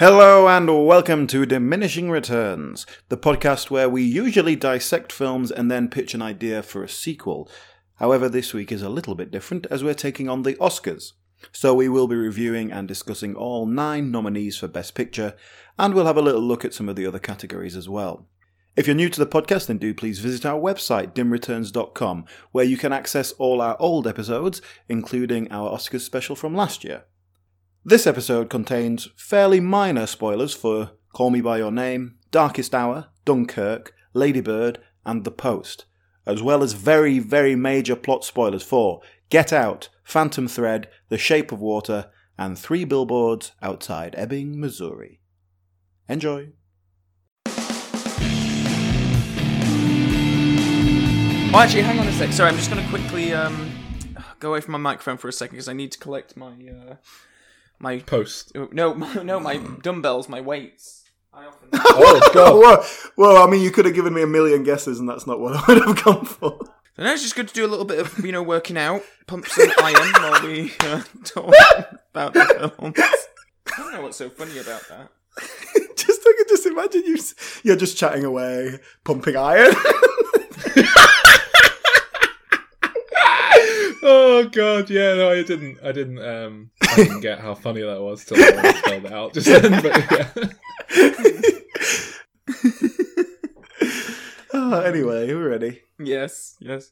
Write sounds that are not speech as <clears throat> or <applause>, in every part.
Hello and welcome to Diminishing Returns, the podcast where we usually dissect films and then pitch an idea for a sequel. However, this week is a little bit different as we're taking on the Oscars. So we will be reviewing and discussing all nine nominees for Best Picture, and we'll have a little look at some of the other categories as well. If you're new to the podcast, then do please visit our website, dimreturns.com, where you can access all our old episodes, including our Oscars special from last year. This episode contains fairly minor spoilers for Call Me By Your Name, Darkest Hour, Dunkirk, Ladybird, and The Post, as well as very, very major plot spoilers for Get Out, Phantom Thread, The Shape of Water, and Three Billboards Outside Ebbing, Missouri. Enjoy! Oh, actually, hang on a sec. Sorry, I'm just going to quickly um, go away from my microphone for a second because I need to collect my uh, my Post. <laughs> no my, <laughs> no my dumbbells, my weights. I often <laughs> Oh god. Whoa, well, I mean, you could have given me a million guesses, and that's not what I would have gone for. So now it's just good to do a little bit of you know working out, pump some iron while we uh, talk about the films. I don't know what's so funny about that. just I could just imagine you. You're just chatting away, pumping iron. Oh god, yeah, no, I didn't I didn't um I didn't get how funny that was till I <laughs> spelled it out just then, but yeah. <laughs> oh, anyway, we're ready. Yes, yes.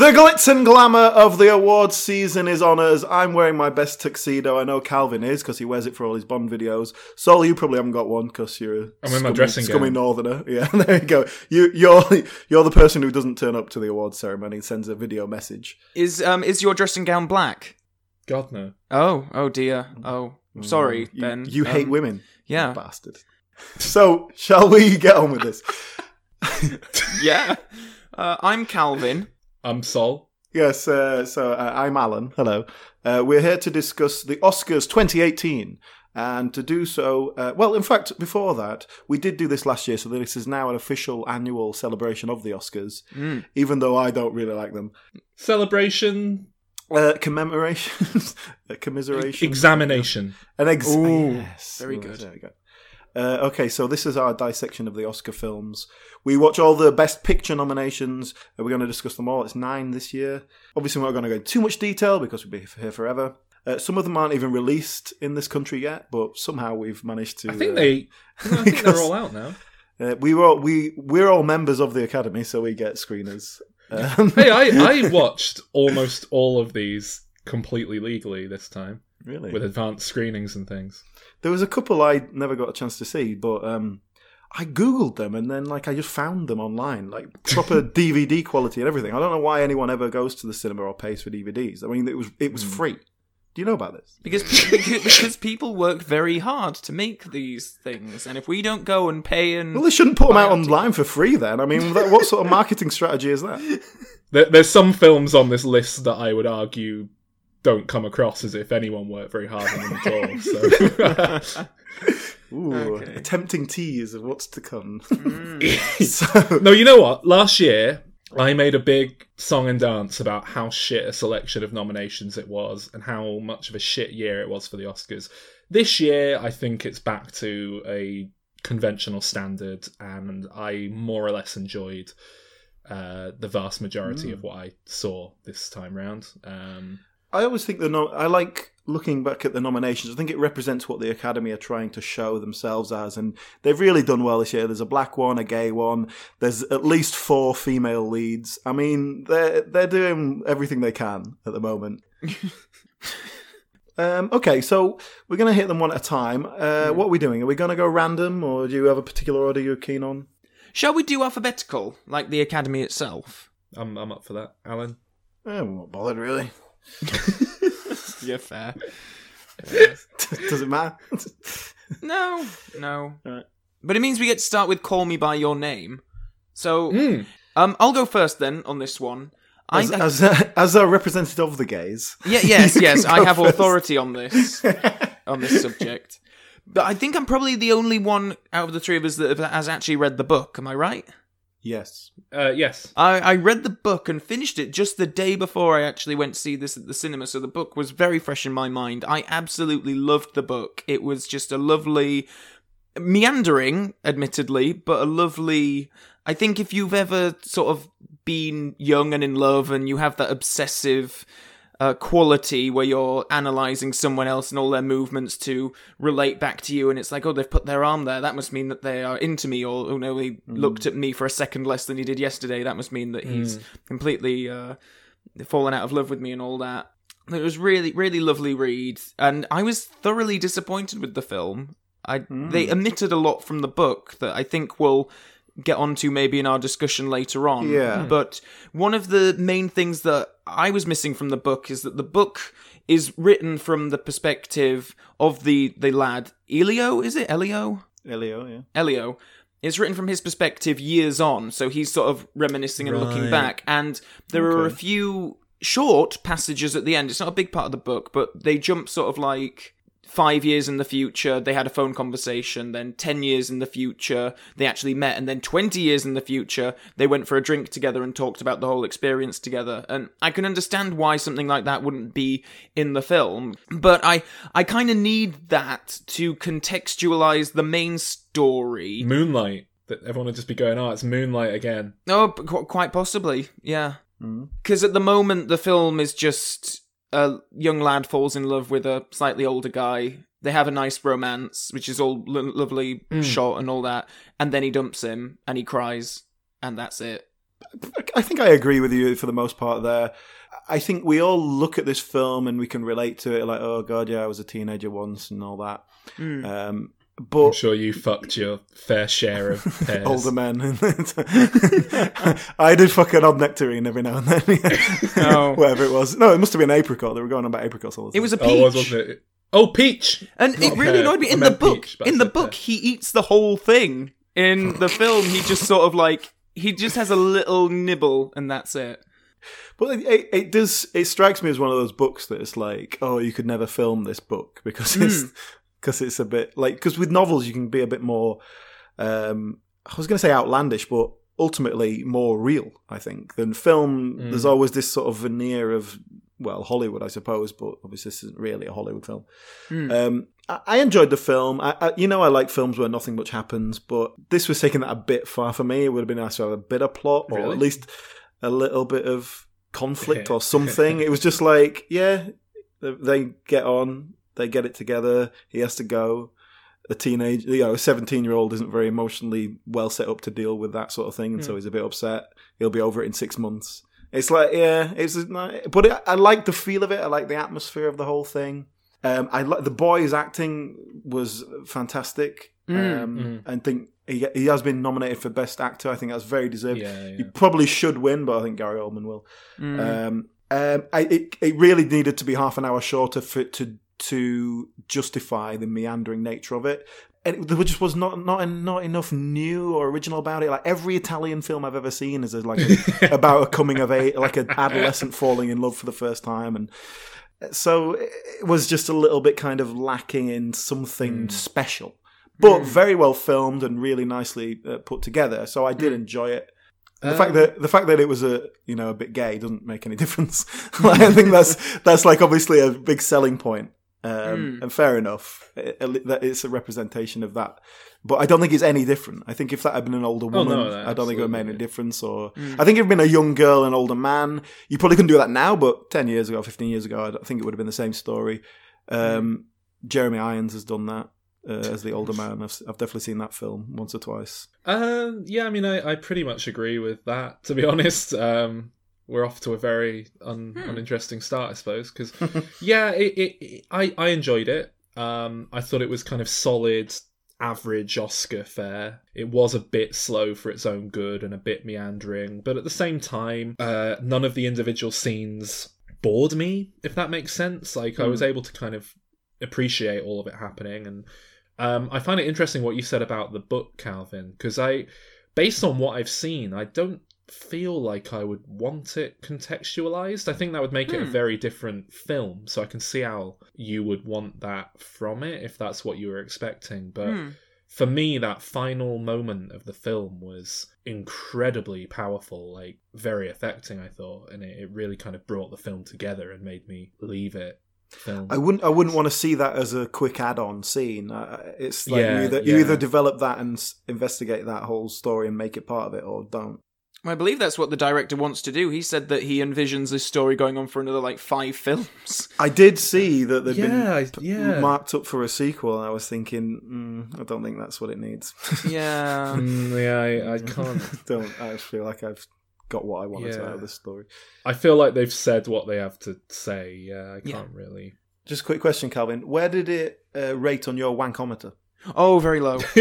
The glitz and glamour of the awards season is on us. I'm wearing my best tuxedo. I know Calvin is because he wears it for all his Bond videos. Sol, you probably haven't got one because you're a I'm in my scummy, dressing scummy gown. northerner. <laughs> Yeah, there you go. You, you're you're the person who doesn't turn up to the awards ceremony and sends a video message. Is um is your dressing gown black? God no. Oh oh dear. Oh sorry You, then. you hate Um, women, Yeah. you bastard. So, shall we get on with this? <laughs> Yeah. Uh, I'm Calvin. <laughs> I'm Sol. Yes, uh, so uh, I'm Alan. Hello. Uh, we're here to discuss the Oscars 2018. And to do so, uh, well, in fact, before that, we did do this last year, so this is now an official annual celebration of the Oscars, Mm. even though I don't really like them. Celebration Uh, commemoration, <laughs> commiseration, examination. an ex- Ooh, yes. very good. There we go. Uh, okay, so this is our dissection of the Oscar films. We watch all the Best Picture nominations. and We're going to discuss them all. It's nine this year. Obviously, we're not going to go into too much detail because we'll be here forever. Uh, some of them aren't even released in this country yet, but somehow we've managed to. I think uh, they I think <laughs> they're all out now. Uh, we were all, we we're all members of the academy, so we get screeners. Um, Hey, I, I <laughs> watched almost all of these completely legally this time really? with advanced screenings and things. There was a couple I never got a chance to see, but um, I googled them and then like I just found them online, like proper <laughs> DVD quality and everything. I don't know why anyone ever goes to the cinema or pays for DVDs. I mean, it was it was free. Do you know about this? Because, because <laughs> because people work very hard to make these things, and if we don't go and pay and Well, they shouldn't put them out online for free. Then I mean, what sort of marketing strategy is that? <laughs> There, there's some films on this list that I would argue don't come across as if anyone worked very hard on them at all. So Ooh, Okay. a tempting tease of what's to come. Mm. <laughs> so, No, you know what? Last year, I made a big song and dance about how shit a selection of nominations it was and how much of a shit year it was for the Oscars. This year, I think it's back to a conventional standard, and I more or less enjoyed uh, the vast majority of what I saw this time round. Um, I always think the no- I like looking back at the nominations. I think it represents what the Academy are trying to show themselves as, and they've really done well this year. There's a black one, a gay one. There's at least four female leads. I mean, they're they're doing everything they can at the moment. <laughs> um, okay, so we're gonna hit them one at a time. Uh, What are we doing? Are we gonna go random, or do you have a particular order you're keen on? Shall we do alphabetical, like the Academy itself? I'm, I'm up for that, Alan. Eh, I'm not bothered really. <laughs> Yeah, fair. <laughs> Does it matter? <laughs> No, no. Alright. But it means we get to start with "Call Me by Your Name." So, Mm. um, I'll go first then on this one. As, I- as, a, as a representative of the gays. yeah, yes, yes, I have first. authority on this on this subject. But I think I'm probably the only one out of the three of us that has actually read the book. Am I right? Yes. Uh, yes. I, I read the book and finished it just the day before I actually went to see this at the cinema, so the book was very fresh in my mind. I absolutely loved the book. It was just a lovely, meandering, admittedly, but a lovely. I think if you've ever sort of been young and in love and you have that obsessive uh, quality where you're analyzing someone else and all their movements to relate back to you, and it's like, oh, they've put their arm there. That must mean that they are into me, or oh no, he looked at me for a second less than he did yesterday. That must mean that he's completely uh, fallen out of love with me and all that. It was really, really lovely read, and I was thoroughly disappointed with the film. I they omitted a lot from the book that I think will get onto maybe in our discussion later on. Yeah. Hmm. But one of the main things that I was missing from the book is that the book is written from the perspective of the the lad Elio. Is it Elio? Elio, yeah. Elio. It's written from his perspective years on, so he's sort of reminiscing and looking back. And there are a few short passages at the end. It's not a big part of the book, but they jump sort of like five years in the future, they had a phone conversation. Then 10 years in the future, they actually met. And then 20 years in the future, they went for a drink together and talked about the whole experience together. And I can understand why something like that wouldn't be in the film. But I, I kind of need that to contextualize the main story. Moonlight. That everyone would just be going, oh, it's Moonlight again. Oh, qu- quite possibly, yeah. Mm. Because at the moment, the film is just a young lad falls in love with a slightly older guy. They have a nice romance, which is all lo- lovely shot and all that. And then he dumps him and he cries, and that's it. I think I agree with you for the most part there. I think we all look at this film and we can relate to it like, oh god, yeah, I was a teenager once and all that. Mm. Um, I'm sure you fucked your fair share of <laughs> pairs. older men. <laughs> I did fuck an odd nectarine every now and then. Oh. <laughs> Whatever it was. No, it must have been apricot. They were going on about apricots all the time. It was a oh, peach. Oh, was, wasn't it? Oh, Peach! And Not it really pear. annoyed me in the book. peach, in the book, pear. he eats the whole thing. In the film, he just sort of like he just has a little nibble, and that's it. But it, it, it does. It strikes me as one of those books that it's like, oh, you could never film this book because hmm. it's because it's a bit like because with novels you can be a bit more. Um, I was going to say outlandish, but ultimately more real. I think than film. There's always this sort of veneer of well Hollywood, I suppose, but obviously this isn't really a Hollywood film. Um, I, I enjoyed the film. I, I, you know, I like films where nothing much happens, but this was taking that a bit far for me. It would have been nice to have a bit of plot, or Really? at least a little bit of conflict <laughs> or something. it was just like, yeah, they get on, they get it together. He has to go. A teenage, you know, a seventeen-year-old isn't very emotionally well set up to deal with that sort of thing, and so he's a bit upset. He'll be over it in six months. It's like, yeah, it's but it, I like the feel of it. I like the atmosphere of the whole thing. Um, I like the boy's acting was fantastic. Um, and think he he has been nominated for best actor. I think that's very deserved. Yeah, yeah. He probably should win, but I think Gary Oldman will. Um, um, I, it it really needed to be half an hour shorter for it to to justify the meandering nature of it. And it, there just was not not not enough new or original about it. Like every Italian film I've ever seen is like a, <laughs> about a coming of age, like an adolescent falling in love for the first time, and so it was just a little bit kind of lacking in something mm. special, but mm. very well filmed and really nicely uh, put together. So I did mm. enjoy it. The fact um, that the fact that it was a you know a bit gay doesn't make any <laughs> difference. <laughs> I think that's that's like obviously a big selling point, um, and fair enough. It- it- that it's a representation of that, but I don't think it's any different. I think if that had been an older woman, no, no, I don't think it would have made any difference. Or I think if it had been a young girl, an older man, you probably couldn't do that now. But ten years ago, fifteen years ago, I think it would have been the same story. Um, Jeremy Irons has done that. Uh, as the older man, I've, I've definitely seen that film once or twice. Um, yeah, I mean, I, I pretty much agree with that. To be <laughs> honest, um, we're off to a very un, uninteresting start, I suppose. Because <laughs> yeah, it, it, it- I I enjoyed it. Um, I thought it was kind of solid, average Oscar fare. It was a bit slow for its own good and a bit meandering, but at the same time, uh, none of the individual scenes bored me. If that makes sense, like I was able to kind of appreciate all of it happening and um, I find it interesting what you said about the book, Calvin, because I, based on what I've seen, I don't feel like I would want it contextualized. I think that would make it a Hmm. very different film. So I can see how you would want that from it if that's what you were expecting. But Hmm. for me, that final moment of the film was incredibly powerful, like very affecting. I thought, and it, it really kind of brought the film together and made me leave it. Film. I wouldn't. I wouldn't want to see that as a quick add-on scene. Uh, it's like Yeah, you either you either develop that and s- investigate that whole story and make it part of it, or don't. I believe that's what the director wants to do. He said that he envisions this story going on for another like five <laughs> films. I did see that they'd yeah, I- been yeah. marked up for a sequel, and I was thinking, mm, I don't think that's what it needs. <laughs> Yeah. <laughs> Mm, yeah, I, I can't. don't. I feel like I've got what I wanted Yeah. out of this story. I feel like they've said what they have to say. Yeah, I can't really. Just a quick question, Calvin. Where did it uh, rate on your wankometer? Oh, very low. <laughs>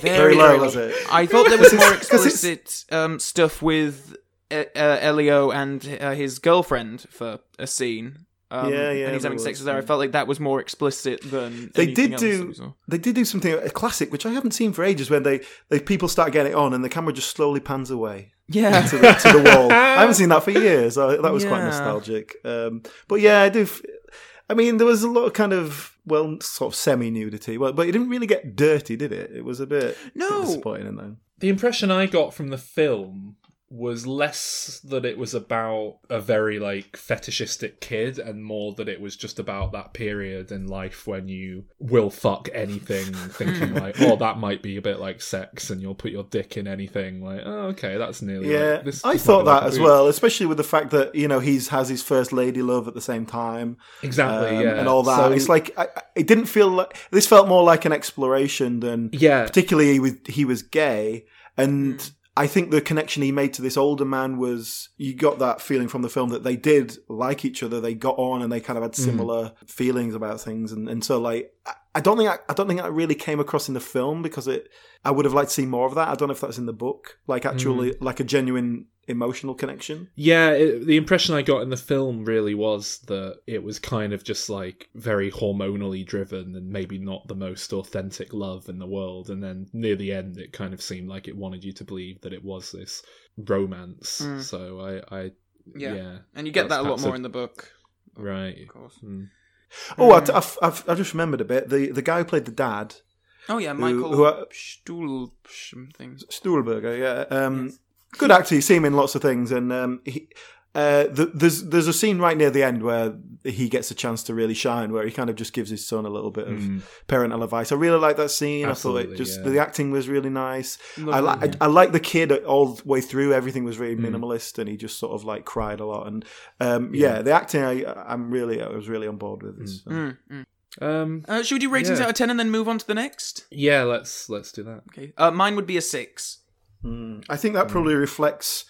Very low, was it? I thought there was more <laughs> explicit um, stuff with uh, uh, Elio and uh, his girlfriend for a scene. Um, Yeah, yeah, And he's having sex with her. I felt like that was more explicit than They did else do- that we saw. They did do something a classic, which I haven't seen for ages. When they, they people start getting it on, and the camera just slowly pans away Yeah. to the, to the wall. <laughs> I haven't seen that for years. So that was quite nostalgic. Um, but yeah, I do. F- I mean, there was a lot of kind of well, sort of semi nudity, well, but it didn't really get dirty, did it? It was a bit No. disappointing. In then. The impression I got from the film was less that it was about a very like fetishistic kid and more that it was just about that period in life when you will fuck anything <laughs> thinking like oh that might be a bit like sex and you'll put your dick in anything like oh okay that's nearly Yeah, like, this I thought be like that as well, especially with the fact that you know he's has his first lady love at the same time. exactly um, yeah and all that. So- it's like I, it didn't feel like this felt more like an exploration than yeah particularly with he was gay and I think the connection he made to this older man was you got that feeling from the film that they did like each other, they got on and they kind of had mm. similar feelings about things. And, and so like I, I don't think I, I don't think that really came across in the film because it I would have liked to see more of that. I don't know if that's in the book. Like actually like a genuine emotional connection. Yeah, it, the impression I got in the film really was that it was kind of just like very hormonally driven and maybe not the most authentic love in the world. And then near the end, it kind of seemed like it wanted you to believe that it was this romance. Mm. So I, I Yeah. yeah, And you get that a lot more a- in the book, right. of course. Mm. Oh, I, Mm. I've, I've, I've just remembered a bit. The the guy who played the dad, Oh yeah, Michael who are- Stuhl something. Stuhlberger, yeah. Um, Good actor. You see him in lots of things, and um, he, uh, th- there's there's a scene right near the end where he gets a chance to really shine, where he kind of just gives his son a little bit of Mm. parental advice. I really like that scene. I thought it just yeah. the acting was really nice. I, Lovely. li- I, I like the kid all the way through. Everything was very Mm. minimalist, and he just sort of like cried a lot. And um, yeah. the acting, I, I'm really, I was really on board with. This. so. Mm, mm. Um, Uh, should we do ratings Yeah. out of ten and then move on to the next? yeah, let's let's do that. Okay. Uh, mine would be a six. Mm. I think that probably reflects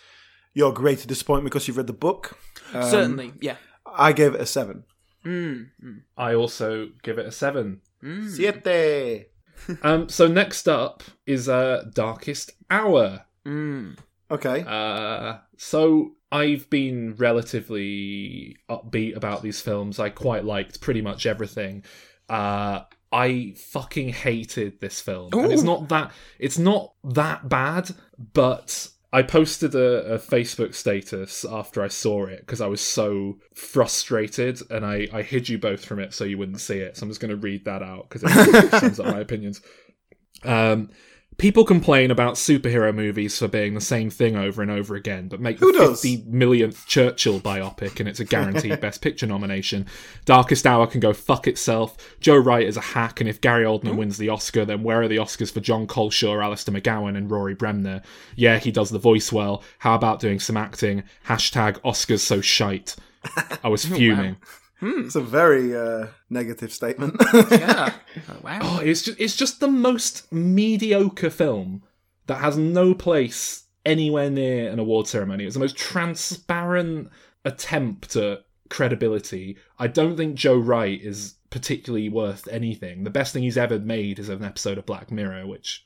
your greater disappointment because you've read the book. Um, Certainly, yeah. I gave it a seven. Mm, mm, I also give it a seven. mm. Siete. <laughs> Um, so next up is uh, Darkest Hour. Mm. Okay. Uh, so I've been relatively upbeat about these films. I quite liked pretty much everything. Uh, I fucking hated this film, and it's not that it's not that bad, but. I posted a, a Facebook status after I saw it because I was so frustrated, and I, I hid you both from it so you wouldn't see it. So I'm just going to read that out because it <laughs> sums up my opinions. Um, people complain about superhero movies for being the same thing over and over again, but make Who the does? 50 millionth Churchill biopic and it's a guaranteed <laughs> Best Picture nomination. Darkest Hour can go fuck itself. Joe Wright is a hack, and if Gary Oldman wins the Oscar, then where are the Oscars for Jon Culshaw, Alistair McGowan, and Rory Bremner? Yeah, he does the voice well. How about doing some acting? Hashtag Oscars so shite. I was <laughs> oh, fuming. It's a very uh, negative statement. Yeah. <laughs> Oh, wow. Oh, it's just it's just the most mediocre film that has no place anywhere near an award ceremony. It's the most transparent attempt at credibility. I don't think Joe Wright is particularly worth anything. The best thing he's ever made is an episode of Black Mirror, which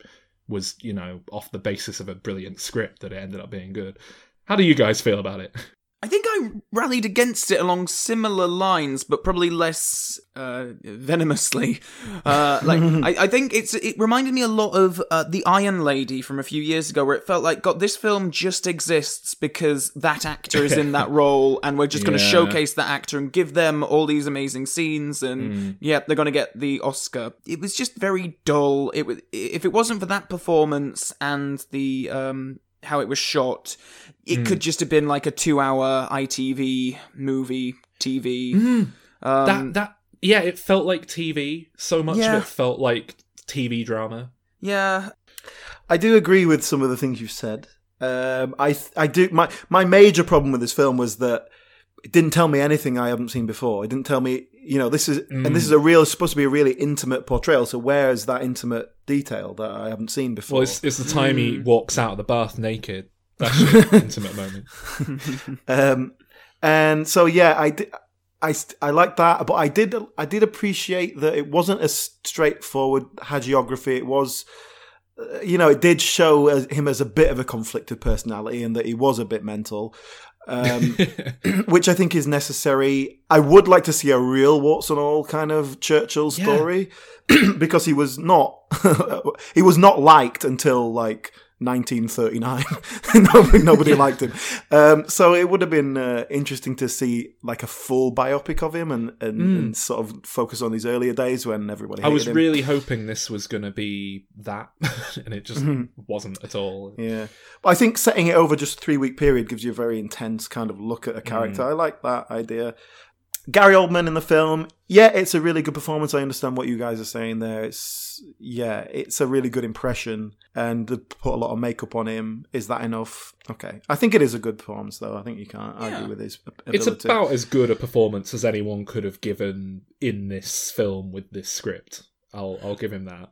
was, you know, off the basis of a brilliant script that it ended up being good. How do you guys feel about it? <laughs> I think I rallied against it along similar lines, but probably less uh, venomously. Uh, like <laughs> I, I, think it's it reminded me a lot of uh, the Iron Lady from a few years ago, where it felt like, God, this film just exists because that actor is in <laughs> that role, and we're just going to Yeah. showcase that actor and give them all these amazing scenes, and Mm. yeah, they're going to get the Oscar. It was just very dull. It was if it wasn't for that performance and the um how it was shot, it Mm. could just have been like a two-hour ITV movie TV. Mm. Um, that that yeah, it felt like TV. So much Yeah. of it felt like TV drama. yeah, I do agree with some of the things you've said. Um, I I do my my major problem with this film was that it didn't tell me anything I haven't seen before. It didn't tell me, you know, this is and this is a real supposed to be a really intimate portrayal. So where is that intimate detail that I haven't seen before? Well, it's, it's the time he walks out of the bath naked. That's your <laughs> intimate moment. <laughs> Um, and so yeah, I did. I, I like that, but I did I did appreciate that it wasn't a straightforward hagiography. It was, uh, you know, it did show him as a bit of a conflicted personality and that he was a bit mental, um, <laughs> which I think is necessary. I would like to see a real warts and all kind of Churchill Yeah. story <clears throat> because he was not <laughs> he was not liked until like 1939. <laughs> nobody, nobody liked him. Um, so it would have been uh, interesting to see like a full biopic of him and, and, and sort of focus on these earlier days when everybody. I was him. really hoping this was going to be that, <laughs> and it just wasn't at all. Yeah, but I think setting it over just a three week period gives you a very intense kind of look at a character. I like that idea. Gary Oldman in the film, yeah, it's a really good performance. I understand what you guys are saying there. It's yeah, it's a really good impression, and they put a lot of makeup on him. Is that enough? Okay, I think it is a good performance, though. I think you can't Yeah. argue with his ability. It's about as good a performance as anyone could have given in this film with this script. I'll I'll give him that.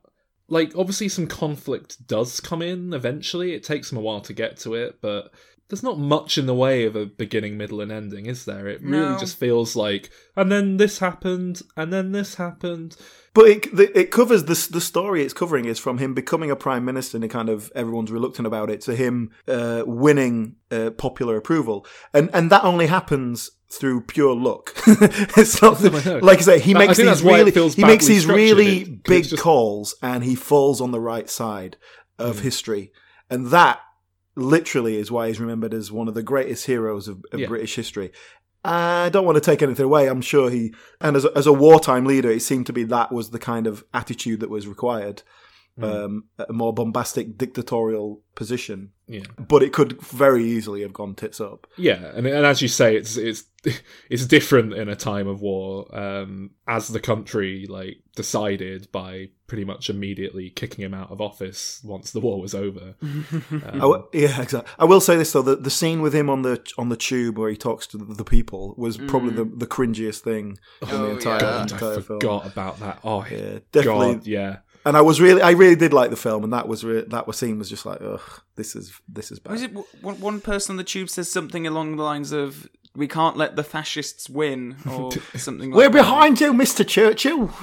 Like obviously some conflict does come in eventually. It takes him a while to get to it, but there's not much in the way of a beginning, middle, and ending, is there? It really No. just feels like, and then this happened, and then this happened. But it the, it covers the the story it's covering is from him becoming a prime minister and it kind of everyone's reluctant about it to him uh, winning uh, popular approval and and that only happens through pure luck. <laughs> it's not I know. like I say he That- makes these that's why it really he makes these really it- big just- calls and he falls on the right side of Mm. history and that literally is why he's remembered as one of the greatest heroes of, of Yeah. British history. I don't want to take anything away. I'm sure he, and as a, as a wartime leader, it seemed to be that was the kind of attitude that was required. Um, a more bombastic dictatorial position, Yeah. but it could very easily have gone tits up. Yeah, and and as you say, it's it's <laughs> it's different in a time of war. Um, as the country like decided by pretty much immediately kicking him out of office once the war was over. <laughs> Um, I w- yeah, exactly. I will say this though: the, the scene with him on the on the tube where he talks to the, the people was probably the, the cringiest thing in the Oh, entire, yeah. God, entire I film. forgot about that. Oh, Yeah, definitely. God, yeah. And I was really, I really did like the film, and that was re- that was scene was just like, ugh, this is this is bad. Was it w- one one person on the tube says something along the lines of "We can't let the fascists win" or <laughs> something like We're that. behind you, Mister Churchill. <laughs>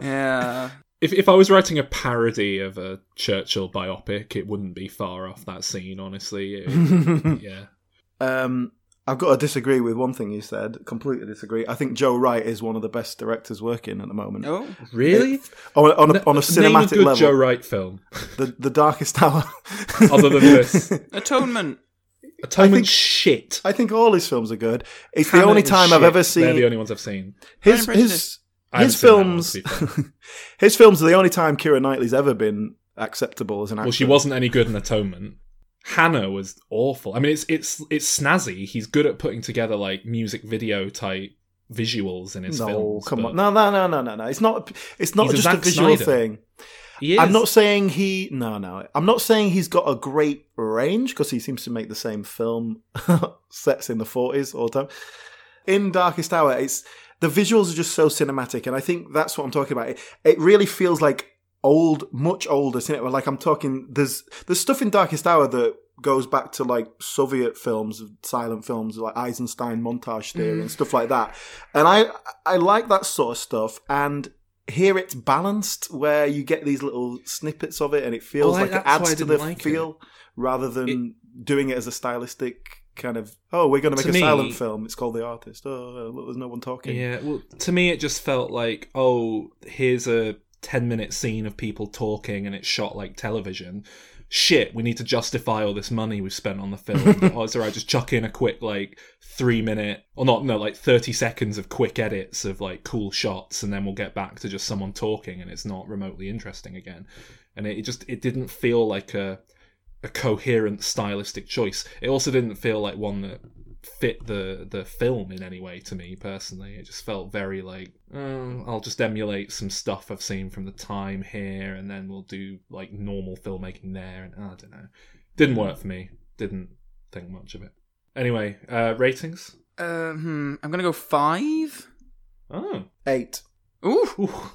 Yeah. If if I was writing a parody of a Churchill biopic, it wouldn't be far off that scene. Honestly, It- <laughs> yeah. Um, I've got to disagree with one thing you said. Completely disagree. I think Joe Wright is one of the best directors working at the moment. Oh. Really? On, on, a, on a Name a cinematic good level, Joe Wright film the the Darkest Hour. <laughs> other than this. <laughs> Atonement. Atonement think- shit. I think all his films are good. It's the only is time I've shit. ever They're the only ones I've seen. his his I his seen one, films. to be fair. <laughs> his films are the only time Keira Knightley's ever been acceptable as an actor. Well, she wasn't any good in Atonement. Hanna was awful. I mean, it's it's it's snazzy. He's good at putting together like music video type visuals in his No, films. come on, no, no, no, no, no, no. It's not. It's not a just a, Zack visual Snyder. thing. I'm not saying he. No, no. I'm not saying he's got a great range because he seems to make the same film <laughs> sets in the 40s all the time. In Darkest Hour, it's the visuals are just so cinematic, and I think that's what I'm talking about. It, it really feels like old, much older cinema. Like I'm talking. There's there's stuff in Darkest Hour that goes back to like Soviet films, silent films like Eisenstein montage theory and mm. stuff like that. And I I like that sort of stuff. And here it's balanced where you get these little snippets of it and it feels oh, Well, like it that's why I adds to the like it. feel rather than doing it as a stylistic kind of oh we're going to make To a me- silent film. It's called The Artist. Oh look, there's no one talking. Yeah, well, to me, it just felt like, oh, here's a 10 minute scene of people talking and it's shot like television. Shit, we need to justify all this money we've spent on the film. <laughs> oh, it's alright, just chuck in a quick, like, three minute, or not, no, like 30 seconds of quick edits of, like, cool shots, and then we'll get back to just someone talking and it's not remotely interesting again. And it, it just, it didn't feel like a, a coherent stylistic choice. It also didn't feel like one that fit the the film in any way to me personally. It just felt very like oh, I'll just emulate some stuff I've seen from the time here, and then we'll do like normal filmmaking there. And I don't know, didn't work for me. Didn't think much of it. Anyway, uh, ratings. Uh, hmm, I'm gonna go five. Oh, Eight. Ooh, Ooh.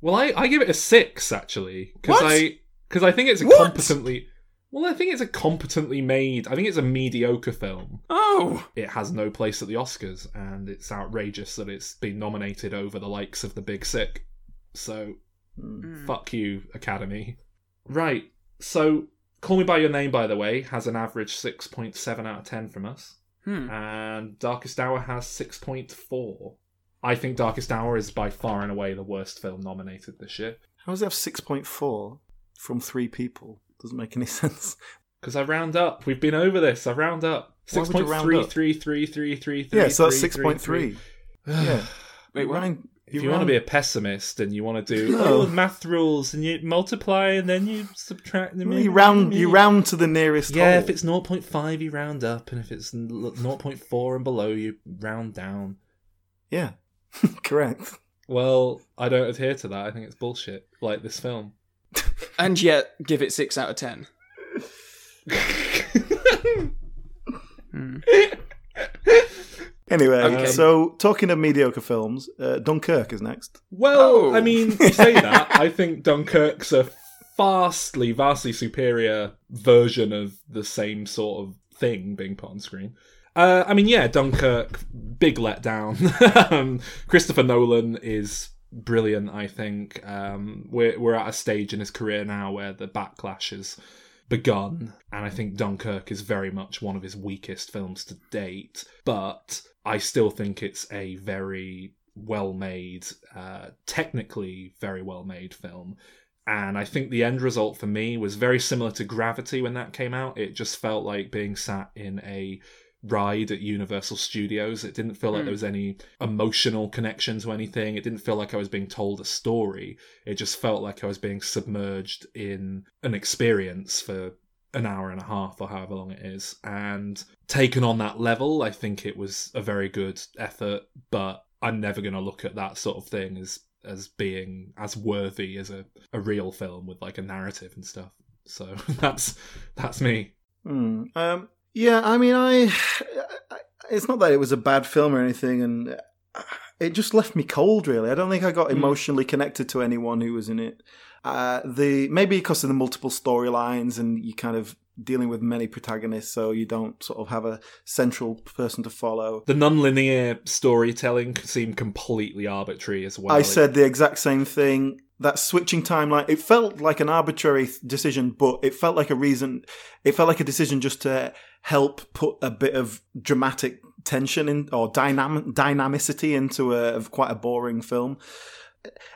well, I I give it a six actually because I because I think it's a What? competently. Well, I think it's a competently made. I think it's a mediocre film. oh, it has no place at the Oscars, and it's outrageous that it's been nominated over the likes of The Big Sick. So, Hmm. fuck you, Academy. Right, so Call Me By Your Name, by the way, has an average 6.7 out of 10 from us, hmm. and Darkest Hour has 6.4. I think Darkest Hour is by far and away the worst film nominated this year. How does it have six point four from three people? Doesn't make any <laughs> sense. Because I round up. We've been over this. I round up. Why would you round up? 6.3333333. yeah, so that's six point three. Yeah. <sighs> Wait, You what? round- If you want to be a pessimist and you want to do No. oh math rules and you multiply and then you subtract them, you round you round to the nearest. Yeah, hole. if it's 0.5, you round up, and if it's 0.4 and below, you round down. yeah, <laughs> correct. Well, I don't adhere to that. I think it's bullshit. Like this film. And yet give it six out of ten. Hmm. <laughs> Anyway, Okay. so talking of mediocre films, uh, Dunkirk is next. Well, Oh. I mean, you say that. I think Dunkirk's a vastly, vastly superior version of the same sort of thing being put on screen. Uh, I mean, yeah, Dunkirk, big letdown. <laughs> um, Christopher Nolan is brilliant. I think um, we're we're at a stage in his career now where the backlash has begun, and I think Dunkirk is very much one of his weakest films to date. But I still think it's a very well made, uh, technically very well made film. And I think the end result for me was very similar to Gravity when that came out. It just felt like being sat in a ride at Universal Studios. It didn't feel like Hmm. there was any emotional connection to anything. It didn't feel like I was being told a story. It just felt like I was being submerged in an experience for an hour and a half or however long it is. And taken on that level, I think it was a very good effort, but I'm never going to look at that sort of thing as as being as worthy as a, a real film with like a narrative and stuff. So <laughs> that's that's me. Hmm. Um, yeah, I mean, <sighs> I. It's not that it was a bad film or anything, and it just left me cold. Really, I don't think I got Hmm. emotionally connected to anyone who was in it. Uh, the maybe because of the multiple storylines, and you kind of dealing with many protagonists, so you don't sort of have a central person to follow. The non-linear storytelling seemed completely arbitrary as well. I said the exact same thing. That switching timeline, it felt like an arbitrary decision, but it felt like a reason. It felt like a decision just to help put a bit of dramatic tension in or dynamic dynamicity into a of quite a boring film.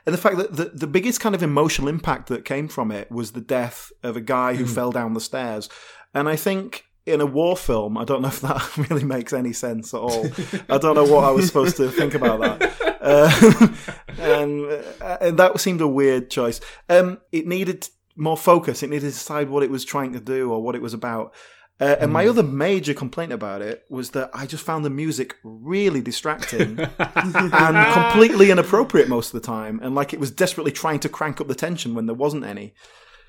And the fact that the, the biggest kind of emotional impact that came from it was the death of a guy who fell down the stairs. And I think in a war film, I don't know if that <laughs> really makes any sense at all. I don't know what I was supposed to think about that. Uh, <laughs> and, uh, and that seemed a weird choice. Um, it needed more focus. It needed to decide what it was trying to do or what it was about. Uh, and my other major complaint about it was that I just found the music really distracting <laughs> and completely inappropriate most of the time, and like it was desperately trying to crank up the tension when there wasn't any.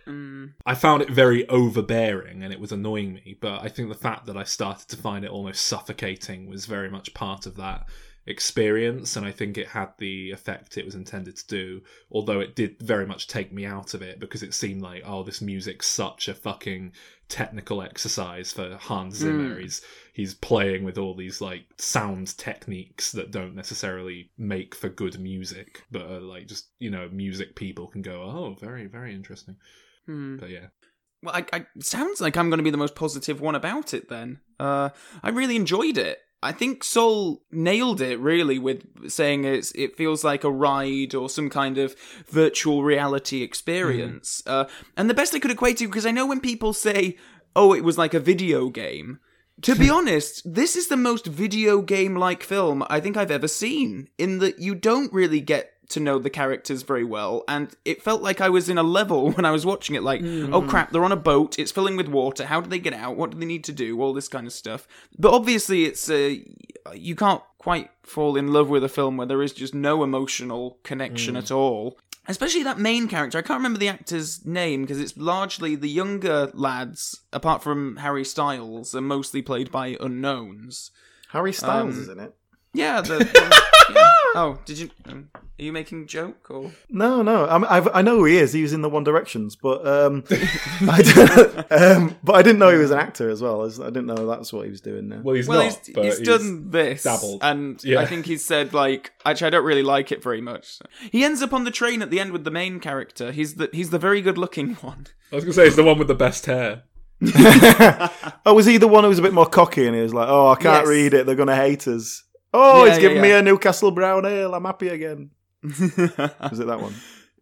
Mm. I found it very overbearing and it was annoying me, but I think the fact that I started to find it almost suffocating was very much part of that experience, and I think it had the effect it was intended to do, although it did very much take me out of it because it seemed like, oh, this music's such a fucking technical exercise for Hans Zimmer. Mm. He's he's playing with all these like sound techniques that don't necessarily make for good music, but are like just, you know, music people can go, oh, very, very interesting. Hmm. But yeah. Well, I, I sounds like I'm going to be the most positive one about it. Then, uh, I really enjoyed it. I think Sol nailed it really with saying it's it feels like a ride or some kind of virtual reality experience. Uh, and the best I could equate to because I know when people say, "Oh, it was like a video game." To be <laughs> honest, this is the most video game like film I think I've ever seen, in that you don't really get to know the characters very well, and it felt like I was in a level <laughs> when I was watching it, like, oh crap, they're on a boat, it's filling with water, how do they get out, what do they need to do, all this kind of stuff. But obviously, it's, uh, you can't quite fall in love with a film where there is just no emotional connection at all. Especially that main character. I can't remember the actor's name because it's largely the younger lads, apart from Harry Styles, are mostly played by unknowns. Harry Styles Um, is in it. Yeah, the. <laughs> the- <laughs> yeah. Oh, did you? Um, are you making joke or? No, no, I'm, I've, I know who he is. He was in the One Directions, but um, <laughs> I <laughs> um, but I didn't know he was an actor as well. I didn't know that's what he was doing now. Well, he's Well, not. he's, but he's done this, dabbled. and Yeah. I think he said like, actually, I don't really like it very much. He ends up on the train at the end with the main character. He's the he's the very good looking one. I was gonna say he's the one with the best hair. oh, was he the one who was a bit more cocky and he was like, "Oh, I can't Yes. read it. They're going to hate us." Oh, Yeah, he's yeah, giving me a Newcastle brown ale. I'm happy again. <laughs> Was it that one?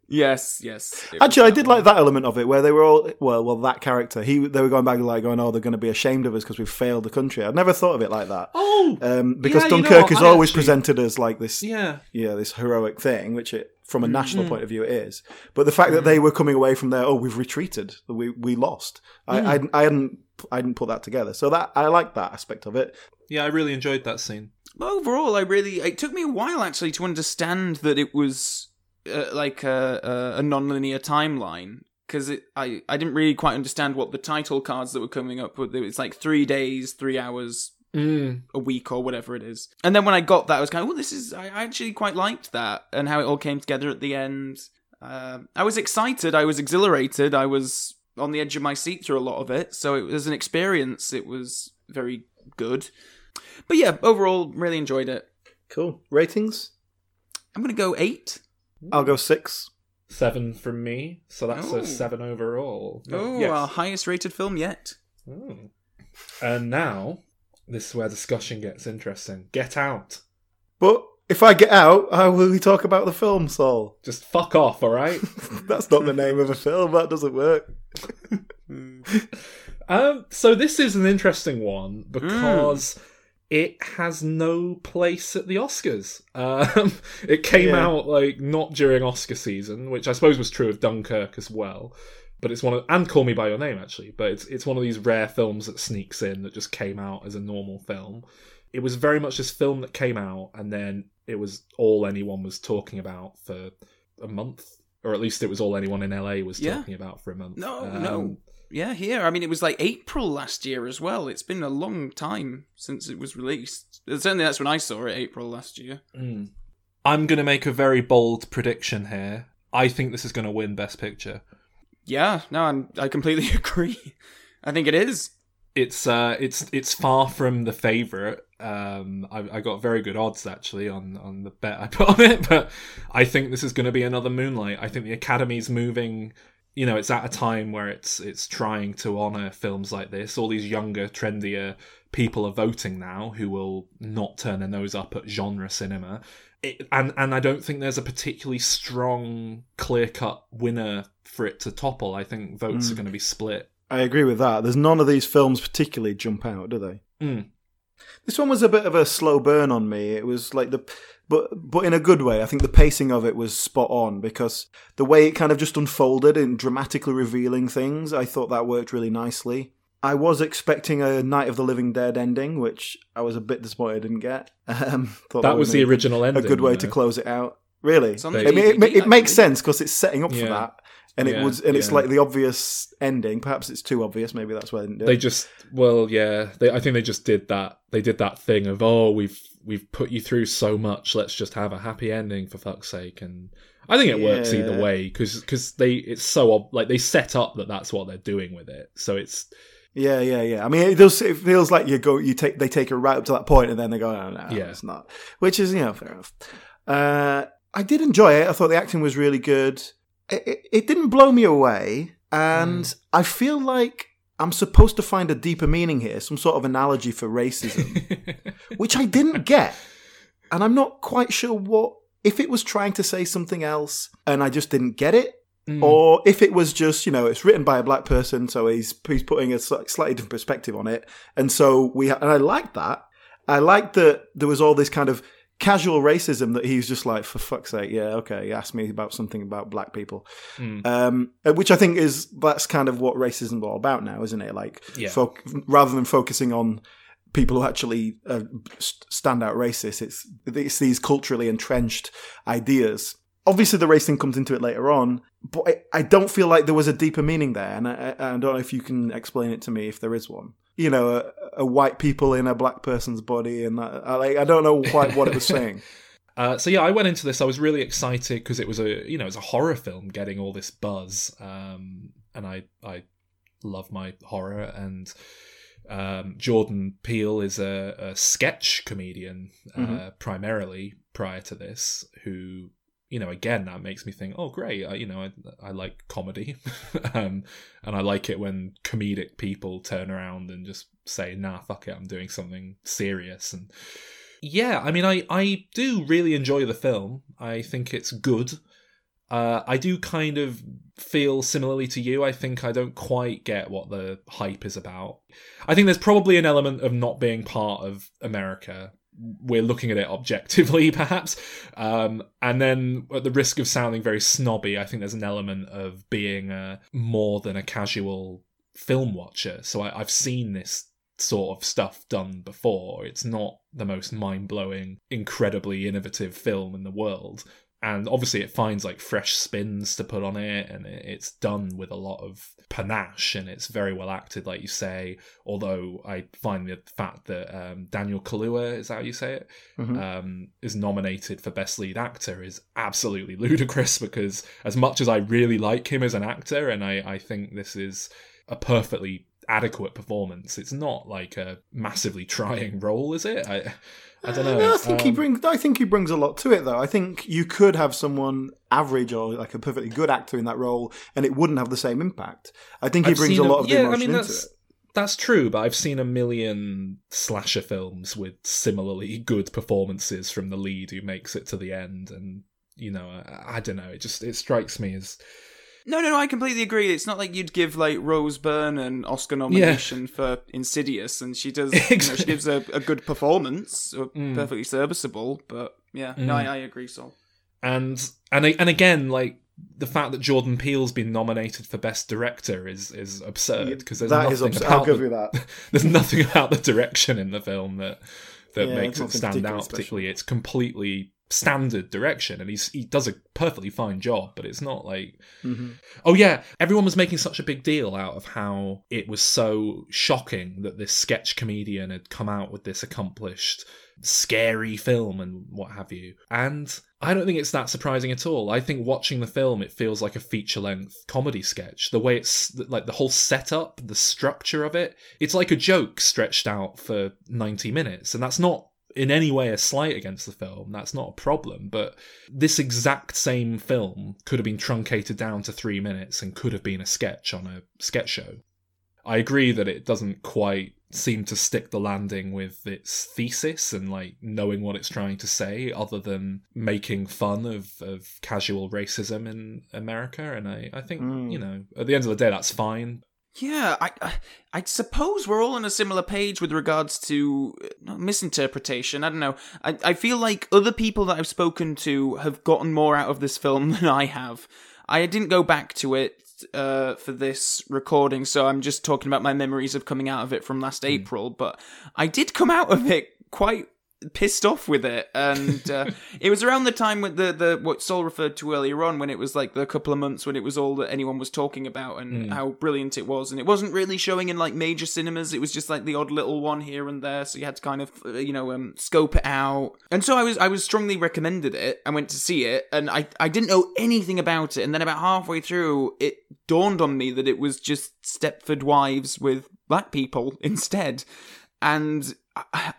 yes, yes. Actually, I did one. like that element of it where they were all well, well, that character. He they were going back like going, "Oh, they're going to be ashamed of us because we've failed the country." I'd never thought of it like that. Oh, Um, because Yeah, you know Dunkirk is I always actually- presented as like this, yeah. yeah, this heroic thing, which it from a Mm-hmm. national point of view it is. But the fact that they were coming away from there, oh, we've retreated, we we lost. Mm. I, I I hadn't I hadn't put that together, so that I like that aspect of it. Yeah, I really enjoyed that scene. Overall, I really it took me a while actually to understand that it was uh, like a, a, a non-linear timeline because I I didn't really quite understand what the title cards that were coming up with. It's like three days, three hours, Mm. a week or whatever it is. And then when I got that, I was kind of, oh, this is. I actually quite liked that and how it all came together at the end. Uh, I was excited. I was exhilarated. I was on the edge of my seat through a lot of it. So it was an experience. It was very good. But yeah, overall, really enjoyed it. Cool ratings. I'm gonna go eight. I'll go six. Seven from me, so that's Oh. a seven overall. Oh, yes. our highest rated film yet. Oh. And now, this is where discussion gets interesting. Get out. But if I get out, how will we talk about the film, Sol? Just fuck off, all right? <laughs> That's not the name of a film. That doesn't work. <laughs> Um, so this is an interesting one because it has no place at the Oscars. Um, <laughs> it came Yeah. out like not during Oscar season, which I suppose was true of Dunkirk as well. But it's one of and Call Me by Your Name actually. But it's it's one of these rare films that sneaks in that just came out as a normal film. It was very much this film that came out and then it was all anyone was talking about for a month, or at least it was all anyone in LA was Yeah. talking about for a month. No, Um, no. Yeah, here. I mean, it was like April last year as well. It's been a long time since it was released. Certainly, that's when I saw it, April last year. Mm. I'm going to make a very bold prediction here. I think this is going to win Best Picture. Yeah, no, I'm, I completely <laughs> agree. I think it is. It's uh, it's it's far from the favorite. Um, I, I got very good odds actually on on the bet I put on it, <laughs> but I think this is going to be another Moonlight. I think the Academy's moving. You know, it's at a time where it's it's trying to honor films like this. All these younger, trendier people are voting now who will not turn their nose up at genre cinema. It, and and I don't think there's a particularly strong, clear cut winner for it to topple. I think votes are going to be split. I agree with that. There's none of these films particularly jump out, do they? Mm. This one was a bit of a slow burn on me. It was like the, but but in a good way. I think the pacing of it was spot on because the way it kind of just unfolded and dramatically revealing things, I thought that worked really nicely. I was expecting a Night of the Living Dead ending, which I was a bit disappointed I didn't get. <laughs> Um, thought That was the original ending. a good way you to close it out. Really, It's on I mean, it, ma- it makes sense because it's setting up for that, and it Yeah, was, and it's yeah. like the obvious ending. Perhaps it's too obvious. Maybe that's why they didn't do They it. just well, yeah. They, I think they just did that. They did that thing of oh, we've we've put you through so much. Let's just have a happy ending for fuck's sake. And I think it works either way because because they it's so ob- like they set up that that's what they're doing with it. So it's Yeah, yeah, yeah. I mean, it does. It feels like you go, you take, they take it right up to that point, and then they go, "No, no, Yeah. it's not." Which is, you know, fair enough. Uh, I did enjoy it. I thought the acting was really good. It, it, it didn't blow me away. and I feel like I'm supposed to find a deeper meaning here, some sort of analogy for racism, <laughs> which I didn't get. And I'm not quite sure what, if it was trying to say something else and I just didn't get it, Mm. or if it was just, you know, it's written by a black person, so he's, he's putting a slightly different perspective on it. And so we, and I liked that. I liked that there was all this kind of casual racism that he was just like, for fuck's sake, yeah, okay, ask me about something about black people. Mm. Um, uh, which I think is that's kind of what racism is all about now, isn't it? Like, Yeah. fo- rather than focusing on people who actually uh, stand out racist, it's it's these culturally entrenched ideas. Obviously, the race thing comes into it later on, but I, I don't feel like there was a deeper meaning there, and I I don't know if you can explain it to me if there is one. You know, a, a white people in a black person's body, and that, I, like I don't know quite what it was saying. <laughs> Uh, so yeah, I went into this. I was really excited because it was a you know it's a horror film getting all this buzz, um, and I I love my horror. And um, Jordan Peele is a, a sketch comedian uh, Mhm. primarily prior to this, who you know again that makes me think, oh great, I, you know I I like comedy, <laughs> um, and I like it when comedic people turn around and just say, nah, fuck it, I'm doing something serious and yeah, I mean, I, I do really enjoy the film. I think it's good. Uh, I do kind of feel similarly to you. I think I don't quite get what the hype is about. I think there's probably an element of not being part of America. We're looking at it objectively, <laughs> perhaps. Um, and then, at the risk of sounding very snobby, I think there's an element of being more than a casual film watcher. So I, I've seen this sort of stuff done before. It's not the most mind blowing, incredibly innovative film in the world. And obviously, it finds like fresh spins to put on it, and it's done with a lot of panache, and it's very well acted, like you say. Although I find the fact that um, Daniel Kaluuya is how you say it Mhm. um, is nominated for best lead actor is absolutely <laughs> ludicrous because as much as I really like him as an actor and I, I think this is a perfectly adequate performance, it's not like a massively <laughs> trying role, is it? I I don't know. No, I think he Um, brings. I think he brings a lot to it, though. I think you could have someone average or like a perfectly good actor in that role, and it wouldn't have the same impact. I think he I've brings a lot of the yeah, emotion I mean into that's it. that's true, but I've seen a million slasher films with similarly good performances from the lead who makes it to the end, and you know, I, I don't know. It just it strikes me as No, no, no, I completely agree. It's not like you'd give like Rose Byrne an Oscar nomination for Insidious, and she does. You know, she <laughs> gives a, a good performance, uh, Mm. perfectly serviceable. But yeah, no, Mm. I, I agree, Sol. and and and again like the fact that Jordan Peele's been nominated for best director is is absurd because there's That nothing is absurd. about I'll give the, you that. <laughs> there's nothing about the direction in the film that that Yeah, makes it stand particularly out special. particularly it's completely standard direction and he's he does a perfectly fine job but it's not like Mhm. Oh yeah, everyone was making such a big deal out of how it was so shocking that this sketch comedian had come out with this accomplished scary film and what have you. And I don't think it's that surprising at all. I think watching the film it feels like a feature-length comedy sketch. The way it's like the whole setup, the structure of it, it's like a joke stretched out for 90 minutes and that's not in any way a slight against the film. That's not a problem. But this exact same film could have been truncated down to three minutes and could have been a sketch on a sketch show. I agree that it doesn't quite seem to stick the landing with its thesis and like knowing what it's trying to say other than making fun of, of casual racism in America and I, I think Mm. you know at the end of the day that's fine Yeah, I, I, I suppose we're all on a similar page with regards to uh, misinterpretation. I don't know. I, I feel like other people that I've spoken to have gotten more out of this film <laughs> than I have. I didn't go back to it uh, for this recording, so I'm just talking about my memories of coming out of it from last April. But I did come out of it quite pissed off with it. And uh, <laughs> it was around the time with the the what Sol referred to earlier on when it was like the couple of months when it was all that anyone was talking about and how brilliant it was. And it wasn't really showing in like major cinemas. It was just like the odd little one here and there. So you had to kind of uh, you know um, scope it out. And so I was I was strongly recommended it. I went to see it and I I didn't know anything about it. And then about halfway through it dawned on me that it was just Stepford Wives with black people <laughs> instead. And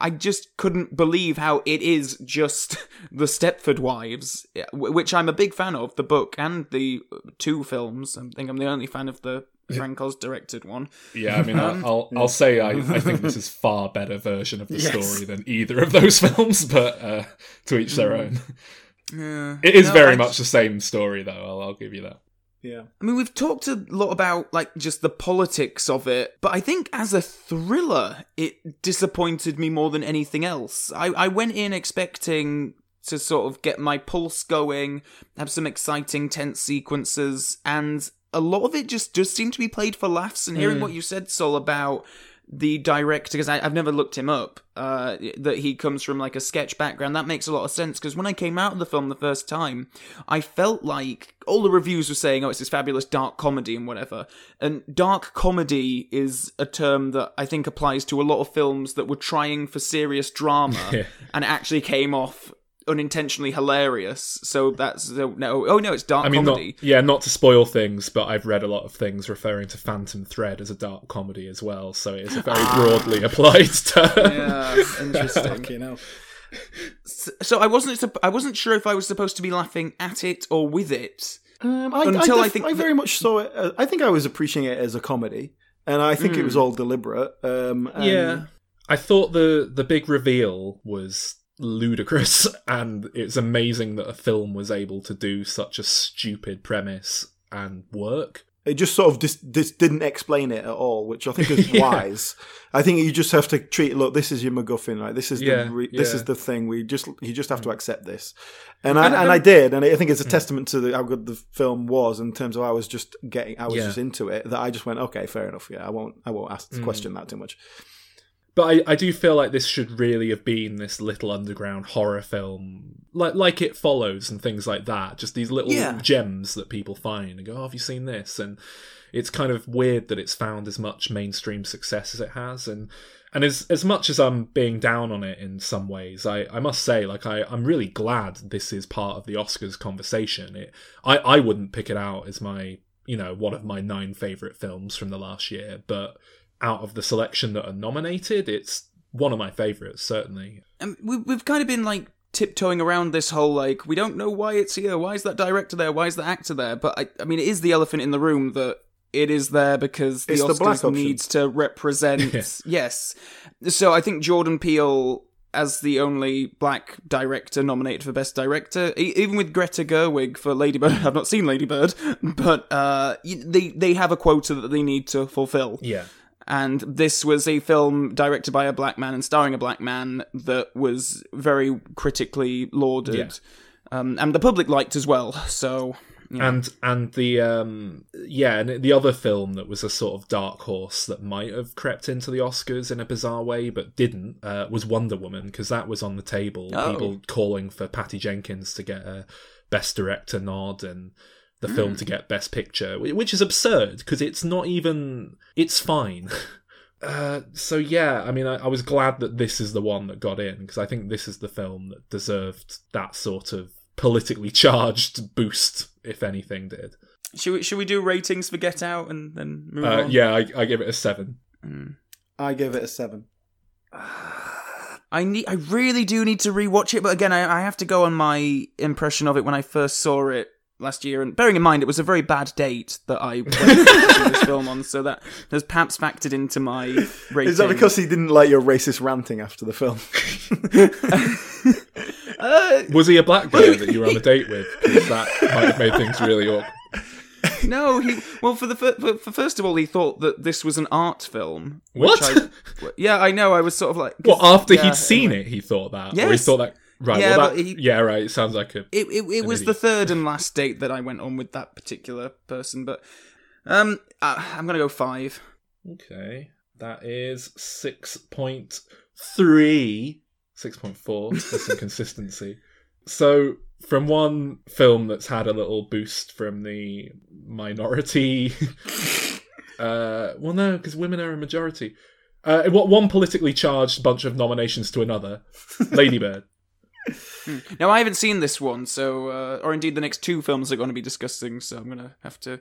I, just couldn't believe how it is just <laughs> the Stepford Wives, which I'm a big fan of, the book and the two films. I think I'm the only fan of the Frank Oz directed one. Yeah, I mean, Um, I'll I'll say I, I think this <laughs> is far better version of the Yes. story than either of those <laughs> films, but uh, to each their own. Yeah. It is No, very I much just- the same story, though. I'll, I'll give you that. Yeah. I mean, we've talked a lot about like just the politics of it, but I think as a thriller, it disappointed me more than anything else. I, I went in expecting to sort of get my pulse going, have some exciting, tense sequences, and a lot of it just does seem to be played for laughs. And hearing mm. what you said, Sol, about the director because I've never looked him up. Uh, that he comes from like a sketch background. That makes a lot of sense because when I came out of the film the first time, I felt like all the reviews were saying, "Oh, it's this fabulous dark comedy and whatever." And dark comedy is a term that I think applies to a lot of films that were trying for serious drama <laughs> and actually came off unintentionally hilarious. So that's so, no. Oh no, it's dark I mean, not, comedy. yeah, not to spoil things, but I've read a lot of things referring to Phantom Thread as a dark comedy as well, so it is a very broadly applied <laughs> term. Ah. Yeah, interesting. <laughs> Fucking hell. so I wasn't I wasn't sure if I was supposed to be laughing at it or with it. Um, I, Until I, I think I very much saw it. Uh, I think I was appreciating it as a comedy, and I think it was all deliberate. Um, and- yeah, I thought the the big reveal was ludicrous, <laughs> and it's amazing that a film was able to do such a stupid premise and work. It just sort of just, just didn't explain it at all, which I think is <laughs> Yeah. wise. I think you just have to treat. Look, this is your MacGuffin. Right, this is Yeah, the re- this is the thing. We just you just have to mm. accept this, and I And- and, I did, and I think it's a mm. testament to the, how good the film was in terms of I was just getting, I was Yeah. just into it. That I just went, okay, fair enough. Yeah, I won't, I won't ask the question that too much. But I, I do feel like this should really have been this little underground horror film, like like it follows and things like that. Just these little Yeah. gems that people find and go, "Oh, have you seen this?" And it's kind of weird that it's found as much mainstream success as it has. And and as as much as I'm being down on it in some ways, I, I must say, like I I'm really glad this is part of the Oscars conversation. It I I wouldn't pick it out as my you know one of my nine favorite films from the last year, but out of the selection that are nominated, it's one of my favorites, certainly. And we, we've kind of been like tiptoeing around this whole like we don't know why it's here. Why is that director there? Why is that actor there? But I, I mean, it is the elephant in the room that it is there because the It's the black Oscars option. needs to represent. <laughs> yes. So I think Jordan Peele. As the only black director nominated for Best Director, e- even with Greta Gerwig for Lady Bird, <laughs> I've not seen Lady Bird, <laughs> but uh, they they have a quota that they need to fulfill Yeah. And this was a film directed by a black man and starring a black man that was very critically lauded Yeah. um, and the public liked as well so yeah. And and the um yeah, and the other film that was a sort of dark horse that might have crept into the Oscars in a bizarre way but didn't uh, was Wonder Woman because that was on the table. Oh. People calling for Patty Jenkins to get a Best Director nod and the film to get Best Picture, which is absurd because it's not even. It's fine. <laughs> Uh, so yeah, I mean, I, I was glad that this is the one that got in because I think this is the film that deserved that sort of politically <laughs> charged boost, if anything did. should, we, should we do ratings for get out and then move Uh, on yeah, I, I give it a seven. I gave it a seven. <sighs> I need. I really do need to rewatch it, but again, I, I have to go on my impression of it when I first saw it last year. And bearing in mind, it was a very bad date that I <laughs> went to this film on, so that has perhaps factored into my rating. <laughs> Is that because he didn't like your racist ranting after the film? <laughs> Uh, Was he a black guy that you were on a date with? Because that might have made things really awkward. no, he. Well, for the for, for first of all, he thought that this was an art film. which What? I- yeah, I know. I was sort of like. Well, after yeah, he'd seen anyway. it, he thought that. Or he thought that. Right, Yeah, well, but he- yeah, right. It sounds like a. It it, it was the third and last date that I went on with that particular person, but um, uh, I'm gonna go five. Okay. That is 6.3. 6.4. <laughs> There's some consistency. So, from one film that's had a little boost from the minority. <laughs> uh, well, no, because women are a majority. Uh, what one politically charged bunch of nominations to another? Ladybird. Now I haven't seen this one, so uh, or indeed the next two films we're going to be discussing, so I'm gonna have to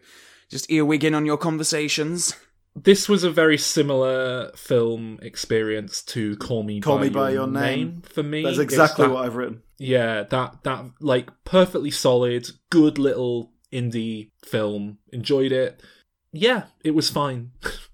just earwig in on your conversations. this was a very similar film experience to Call Me, Call by, Me by Your Your Name. for me. That's exactly that- what I've written. Yeah, that that like perfectly solid, good little indie film. Enjoyed it. Yeah, it was fine.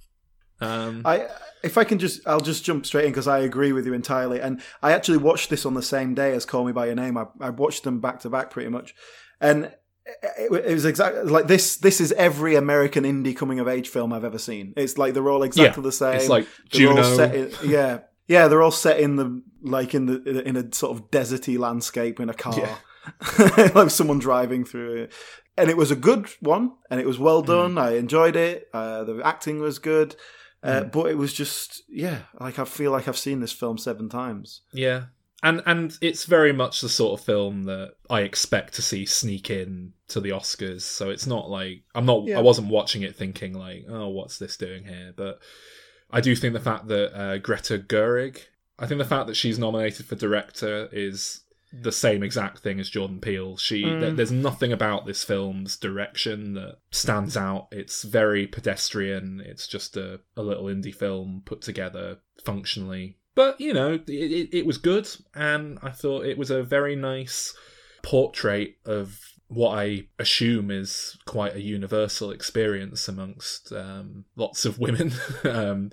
<laughs> um, I if I can just I'll just jump straight in because I agree with you entirely. And I actually watched this on the same day as Call Me by Your Name. I, I watched them back to back pretty much, and it, it was exactly like this. This is every American indie coming of age film I've ever seen. It's like they're all exactly the same. it's like They're all Juno. set in, yeah, yeah. They're all set in the like in the in a sort of deserty landscape in a car, Yeah. <laughs> like someone driving through it. And it was a good one, and it was well Mm. done. I enjoyed it. Uh, the acting was good, uh, Mm. but it was just yeah. Like I feel like I've seen this film seven times. Yeah. And and it's very much the sort of film that I expect to see sneak in to the Oscars. So it's not like I'm not Yeah. I wasn't watching it thinking like, oh, what's this doing here? But I do think the fact that uh, Greta Gerwig, I think the fact that she's nominated for director is the same exact thing as Jordan Peele. She Mm. th- there's nothing about this film's direction that stands out. It's very pedestrian. It's just a, a little indie film put together functionally. But you know, it, it, it was good, and I thought it was a very nice portrait of what I assume is quite a universal experience amongst um, lots of women. <laughs> um,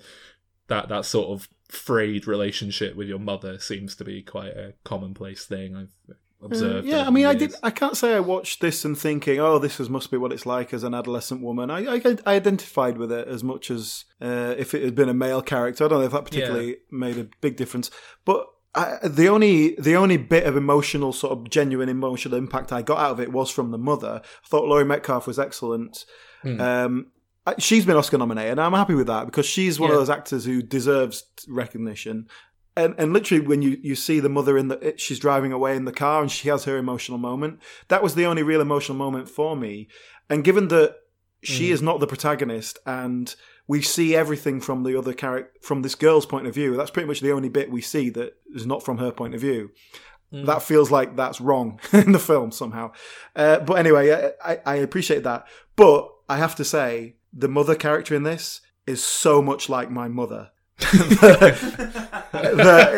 that that sort of frayed relationship with your mother seems to be quite a commonplace thing I've observed. Uh, yeah, I mean, the I did. I can't say I watched this and thinking, "Oh, this is, must be what it's like as an adolescent woman." I, I, I identified with it as much as uh, if it had been a male character. I don't know if that particularly made a big difference, but. I, the only the only bit of emotional sort of genuine emotional impact I got out of it was from the mother. I thought Laurie Metcalf was excellent. Hmm. Um, she's been Oscar nominated, and I'm happy with that because she's one Yeah. of those actors who deserves recognition. And and literally, when you, you see the mother in the, she's driving away in the car, and she has her emotional moment. That was the only real emotional moment for me. And given that she Mm. is not the protagonist, and we see everything from the other character, from this girl's point of view, that's pretty much the only bit we see that is not from her point of view. Mm. That feels like that's wrong <laughs> in the film somehow. Uh, but anyway, I, I, I appreciate that. But I have to say, the mother character in this is so much like my mother. <laughs> that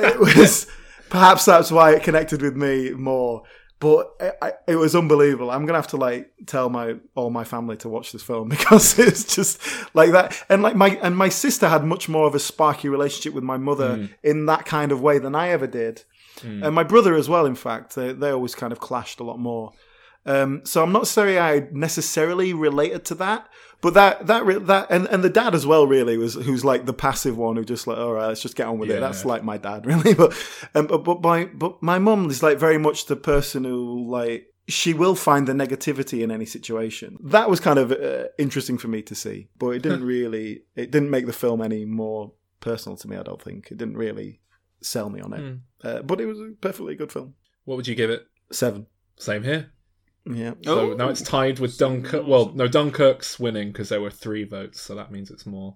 it was perhaps that's why it connected with me more. But it, I, it was unbelievable. I'm gonna have to like tell my all my family to watch this film <laughs> because it's just like that. And like my and my sister had much more of a sparky relationship with my mother hmm. in that kind of way than I ever did, hmm. and my brother as well. In fact, they they always kind of clashed a lot more. Um, so I'm not saying I necessarily related to that, but that that that and, and the dad as well really was who's like the passive one who just like all right let's just get on with it. That's like my dad <laughs> really, but um, but but my but my mum is like very much the person who like she will find the negativity in any situation. That was kind of uh, interesting for me to see, but it didn't <laughs> really it didn't make the film any more personal to me. I don't think it didn't really sell me on it, Mm. uh, but it was a perfectly good film. What would you give it? Seven. Same here. Yeah. So Oh. now it's tied with Dunkirk. Well, no, Dunkirk's winning because there were three votes, so that means it's more.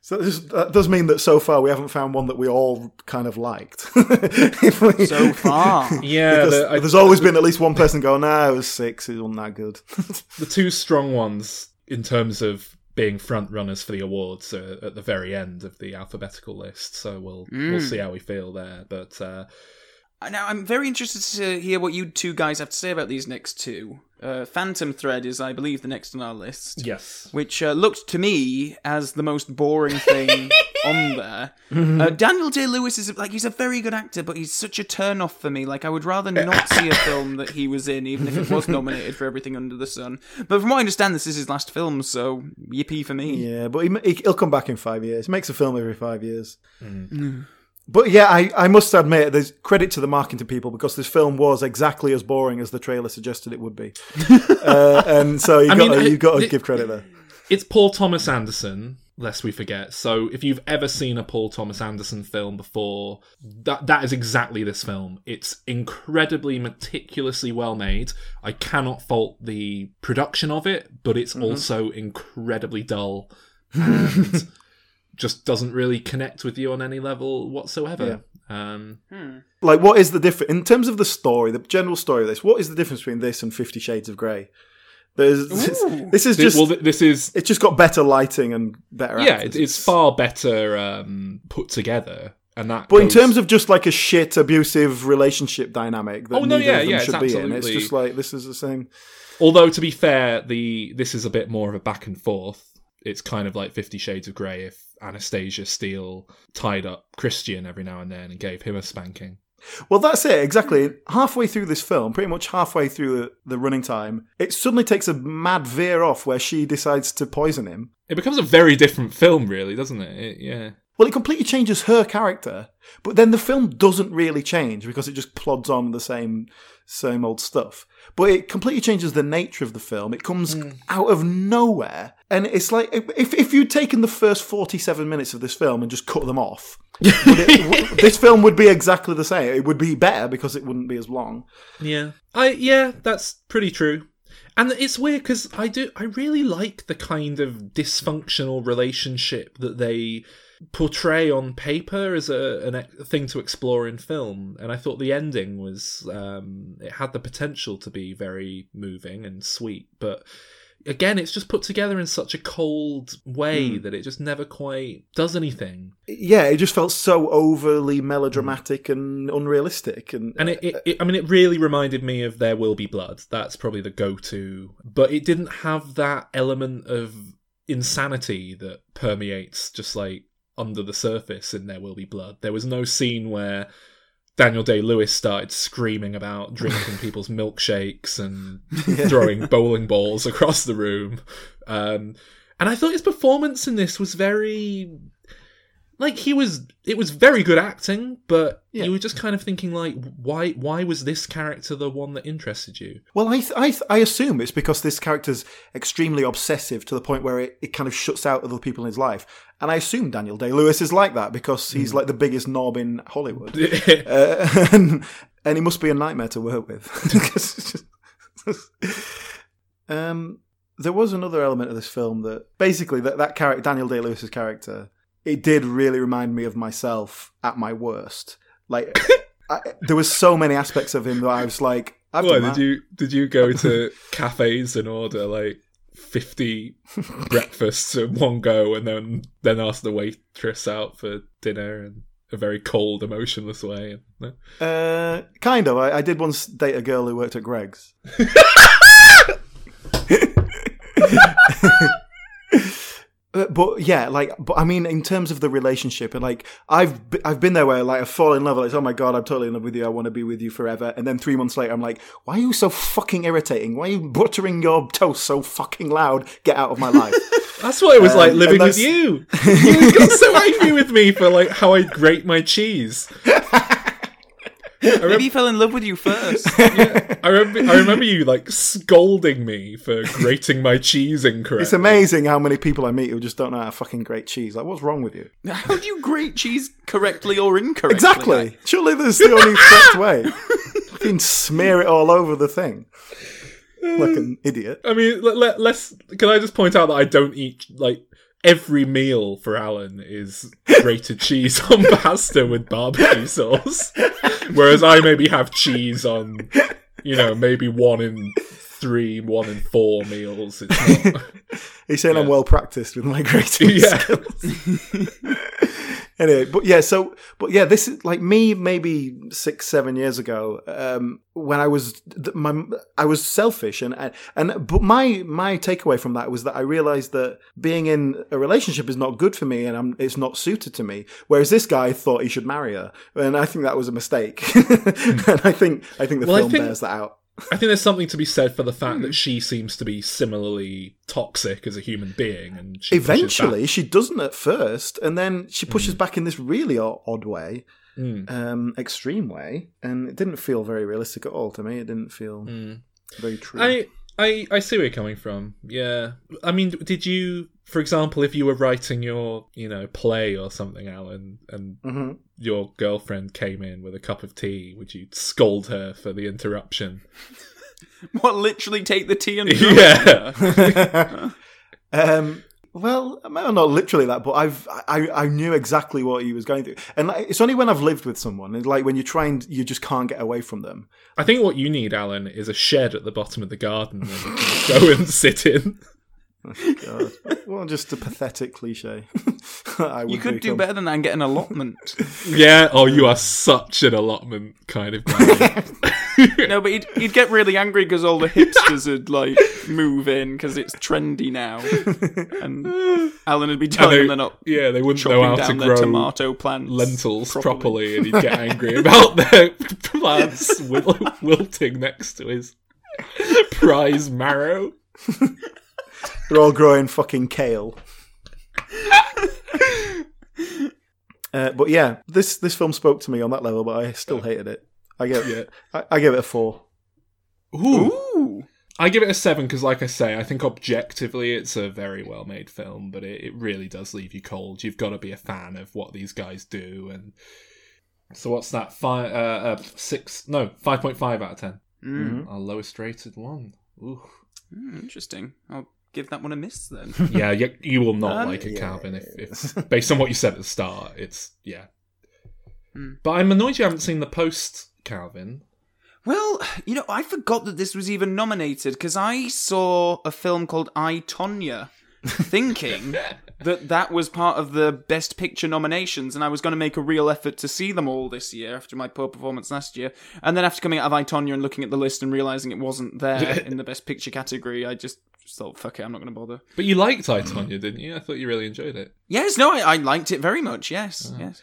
So this, that does mean that so far we haven't found one that we all kind of liked. <laughs> We- So far. <laughs> Yeah, the, I- there's always been at least one person going, "Nah, it was six. It wasn't that good." <laughs> the two strong ones in terms of being front runners for the awards are at the very end of the alphabetical list. So we'll we'll Mm. see how we feel there. But uh, Now, I'm very interested to hear what you two guys have to say about these next two. Uh, Phantom Thread is, I believe, the next on our list. yes, Which uh, looked to me as the most boring thing <laughs> on there. Uh, Daniel Day Lewis is like he's a very good actor, but he's such a turn off for me. Like I would rather <laughs> not see a film that he was in, even if it was nominated for everything under the sun. But from what I understand, this is his last film, so yippee for me. yeah, but he, he'll come back in five years. He makes a film every five years. But yeah, I, I must admit, there's credit to the marketing people because this film was exactly as boring as the trailer suggested it would be, <laughs> uh, and so you got you got to give credit there. it's Paul Thomas Anderson. Lest we forget. So, if you've ever seen a Paul Thomas Anderson film before, that that is exactly this film. It's incredibly meticulously well made. I cannot fault the production of it, but it's also incredibly dull <laughs> and just doesn't really connect with you on any level whatsoever. Um, Like, what is the difference in terms of the story, the general story of this? What is the difference between this and Fifty Shades of Grey? There's <laughs> this, this is just well, this is it's just got better lighting and better. yeah, actors. it's far better um, put together, and that. But in terms of just like a shit abusive relationship dynamic that Oh, no, yeah, of them yeah, it's should be in, it's just like this is the same. although to be fair, the this is a bit more of a back and forth. It's kind of like Fifty Shades of Grey if Anastasia Steele tied up Christian every now and then and gave him a spanking. Well, that's it exactly. Halfway through this film, pretty much halfway through the, the running time, it suddenly takes a mad veer off where she decides to poison him. It becomes a very different film, really, doesn't it? it yeah. Well, it completely changes her character, but then the film doesn't really change because it just plods on the same same old stuff. But it completely changes the nature of the film. It comes hmm. out of nowhere, and it's like if if you'd taken the first forty seven minutes of this film and just cut them off, <laughs> would it, this film would be exactly the same. It would be better because it wouldn't be as long. Yeah, I yeah, that's pretty true. And it's weird because I do I really like the kind of dysfunctional relationship that they portray on paper as a, an, a thing to explore in film. And I thought the ending was um, it had the potential to be very moving and sweet, but again, it's just put together in such a cold way Hmm. that it just never quite does anything. Yeah, it just felt so overly melodramatic and unrealistic, and And it, it, it, I mean, it really reminded me of There Will Be Blood. That's probably the go-to, but it didn't have that element of insanity that permeates just like under the surface in There Will Be Blood. There was no scene where Daniel Day Lewis started screaming about drinking <laughs> people's milkshakes and <laughs> throwing bowling balls <laughs> across the room. Um, and I thought his performance in this was very like he was it was very good acting but Yeah. you were just kind of thinking like why why was this character the one that interested you Well, I, th- I, th- I assume it's because this character's extremely obsessive to the point where it, it kind of shuts out other people in his life. And I assume Daniel Day Lewis is like that because he's like the biggest knob in Hollywood. <laughs> uh, <laughs> and, and he must be a nightmare to work with <laughs> just- um, there was another element of this film that basically that, that character, Daniel Day Lewis's character, it did really remind me of myself at my worst. Like, <laughs> I, there was so many aspects of him that I was like, I've What done did you did you go to <laughs> cafes and order like fifty breakfasts in one go and then then ask the waitress out for dinner in a very cold, emotionless way? No? Uh, kind of. I, I did once date a girl who worked at Greggs. <laughs> Uh, but yeah, like, but I mean, in terms of the relationship, and like, I've be- I've been there where like I fall in love, like, oh my god, I'm totally in love with you, I want to be with you forever, and then three months later, I'm like, why are you so fucking irritating? Why are you buttering your toast so fucking loud? Get out of my life. <laughs> That's what it was Um, like living with you. <laughs> You got so angry with me for like how I grate my cheese. <laughs> Maybe he fell in love with you first. <laughs> I remember, I remember you like scolding me for grating my cheese incorrectly. it's amazing how many people I meet who just don't know how to fucking grate cheese. Like, what's wrong with you? How do you grate cheese correctly or incorrectly? Exactly. Surely there's the only <laughs> correct way. Fucking smear it all over the thing. Like an idiot. I mean, let, let, let's. Can I just point out that I don't eat like every meal for Alan is grated cheese on <laughs> pasta with barbecue sauce, whereas I maybe have cheese on, you know, maybe one in three, one and four <laughs> meals. It's not. <laughs> He's saying I'm well practiced with my grating <laughs> Yeah. skills. anyway, but yeah, so but yeah, this is like me maybe six, seven years ago, um, when I was my I was selfish and and, and but my my takeaway from that was that I realized that being in a relationship is not good for me and I'm, it's not suited to me. Whereas this guy thought he should marry her, and I think that was a mistake. and I think I think the Well, film think- bears that out. I think there's something to be said for the fact that she seems to be similarly toxic as a human being, and she. Eventually, she doesn't at first, and then she pushes back in this really odd way, Mm. um, extreme way, and it didn't feel very realistic at all to me. It didn't feel Mm. very true. I, I I see where you're coming from. Yeah. I mean, did you, for example, if you were writing your, you know, play or something, Alan, and hmm your girlfriend came in with a cup of tea, would you scold her for the interruption? <laughs> What, literally take the tea and <laughs> yeah. <laughs> um, Well, not literally that, but I've I, I knew exactly what he was going through, and it's only when I've lived with someone, and like when you try and you just can't get away from them. I think what you need, Alan, is a shed at the bottom of the garden that you go and sit in. Oh god. well, just a pathetic cliche. <laughs> I would You could do become- better than that and get an allotment. <laughs> Yeah. Oh, you are such an allotment kind of guy. <laughs> no, but he'd, he'd get really angry because all the hipsters would like move in because it's trendy now, and Alan would be telling they- them they're not yeah, they wouldn't know chopping how to down their grow tomato plants lentils properly. properly, and he'd get angry about their plants wil- wilting next to his prize marrow. They're all growing fucking kale. Uh, but yeah, this this film spoke to me on that level, but I still hated it. I give Yeah. I, I give it a four. Ooh. Ooh, I give it a seven because, like I say, I think objectively it's a very well made film, but it, it really does leave you cold. You've got to be a fan of what these guys do, and so what's that? Five, uh, uh, six? No, five point five out of ten. Mm. Our lowest rated one. Ooh. Mm, interesting. I'll give that one a miss then. <laughs> Yeah, you, you will not Um, like it, yeah. Calvin. If, if <laughs> based on what you said at the start, it's yeah. Hmm. But I'm annoyed you haven't seen the post, Calvin. Well, you know, I forgot that this was even nominated because I saw a film called I Tonya, thinking <laughs> that that was part of the Best Picture nominations, and I was going to make a real effort to see them all this year after my poor performance last year. And then after coming out of I Tonya and looking at the list and realizing it wasn't there in the Best Picture category, I just thought, "Fuck it, I'm not going to bother." But you liked I Tonya, didn't you? I thought you really enjoyed it. Yes, no, I, I liked it very much. Yes, oh. yes.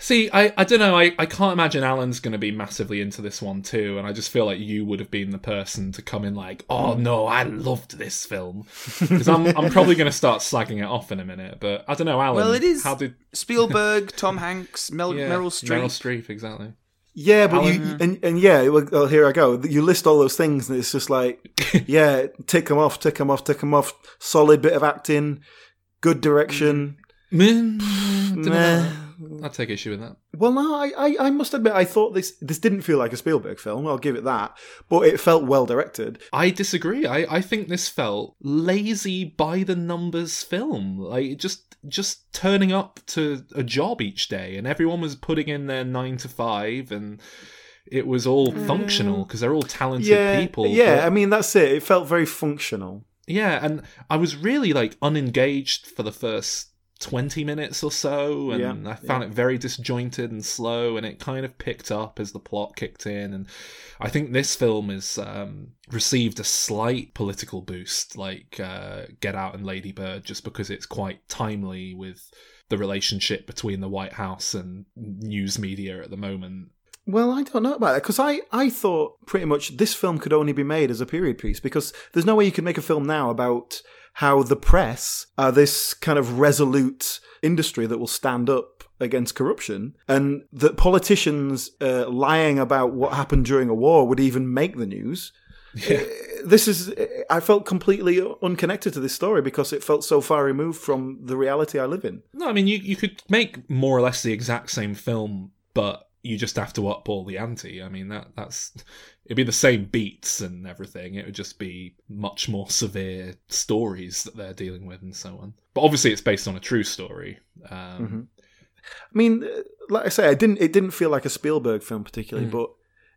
See, I, I don't know. I, I can't imagine Alan's going to be massively into this one too, and I just feel like you would have been the person to come in like, "Oh no, I loved this film," <laughs> because I'm I'm probably going to start slagging it off in a minute. But I don't know, Alan. Well, it is How did Spielberg, Tom Hanks, Mel, <laughs> yeah, Meryl Streep. Meryl Streep, exactly. Yeah, but you and, and yeah, well, well, here I go. You list all those things, and it's just like, <laughs> yeah, tick them off, tick them off, tick them off. Solid bit of acting, good direction. Mm. Meh. Meh. I'd take issue with that. Well, no, I, I, I must admit, I thought this this didn't feel like a Spielberg film. I'll give it that, but it felt well directed. I disagree. I, I think this felt lazy by the numbers film. Like just just turning up to a job each day, and everyone was putting in their nine to five, and it was all mm. functional because they're all talented Yeah, people. yeah. but- I mean, that's it. It felt very functional. yeah, and I was really like unengaged for the first 20 minutes or so and Yeah, I found it very disjointed and slow and it kind of picked up as the plot kicked in and I think this film has um, received a slight political boost like uh, Get Out and Lady Bird just because it's quite timely with the relationship between the White House and news media at the moment. Well, I don't know about that because I, I thought pretty much this film could only be made as a period piece because there's no way you could make a film now about how the press are this kind of resolute industry that will stand up against corruption and that politicians uh, lying about what happened during a war would even make the news. Yeah. This is, I felt completely unconnected to this story because it felt so far removed from the reality I live in. No, I mean you you could make more or less the exact same film, but you just have to up all the ante. I mean that that's it'd be the same beats and everything. It would just be much more severe stories that they're dealing with and so on. But obviously, it's based on a true story. Um, I mean, uh, like I say, I didn't. It didn't feel like a Spielberg film particularly, Mm. but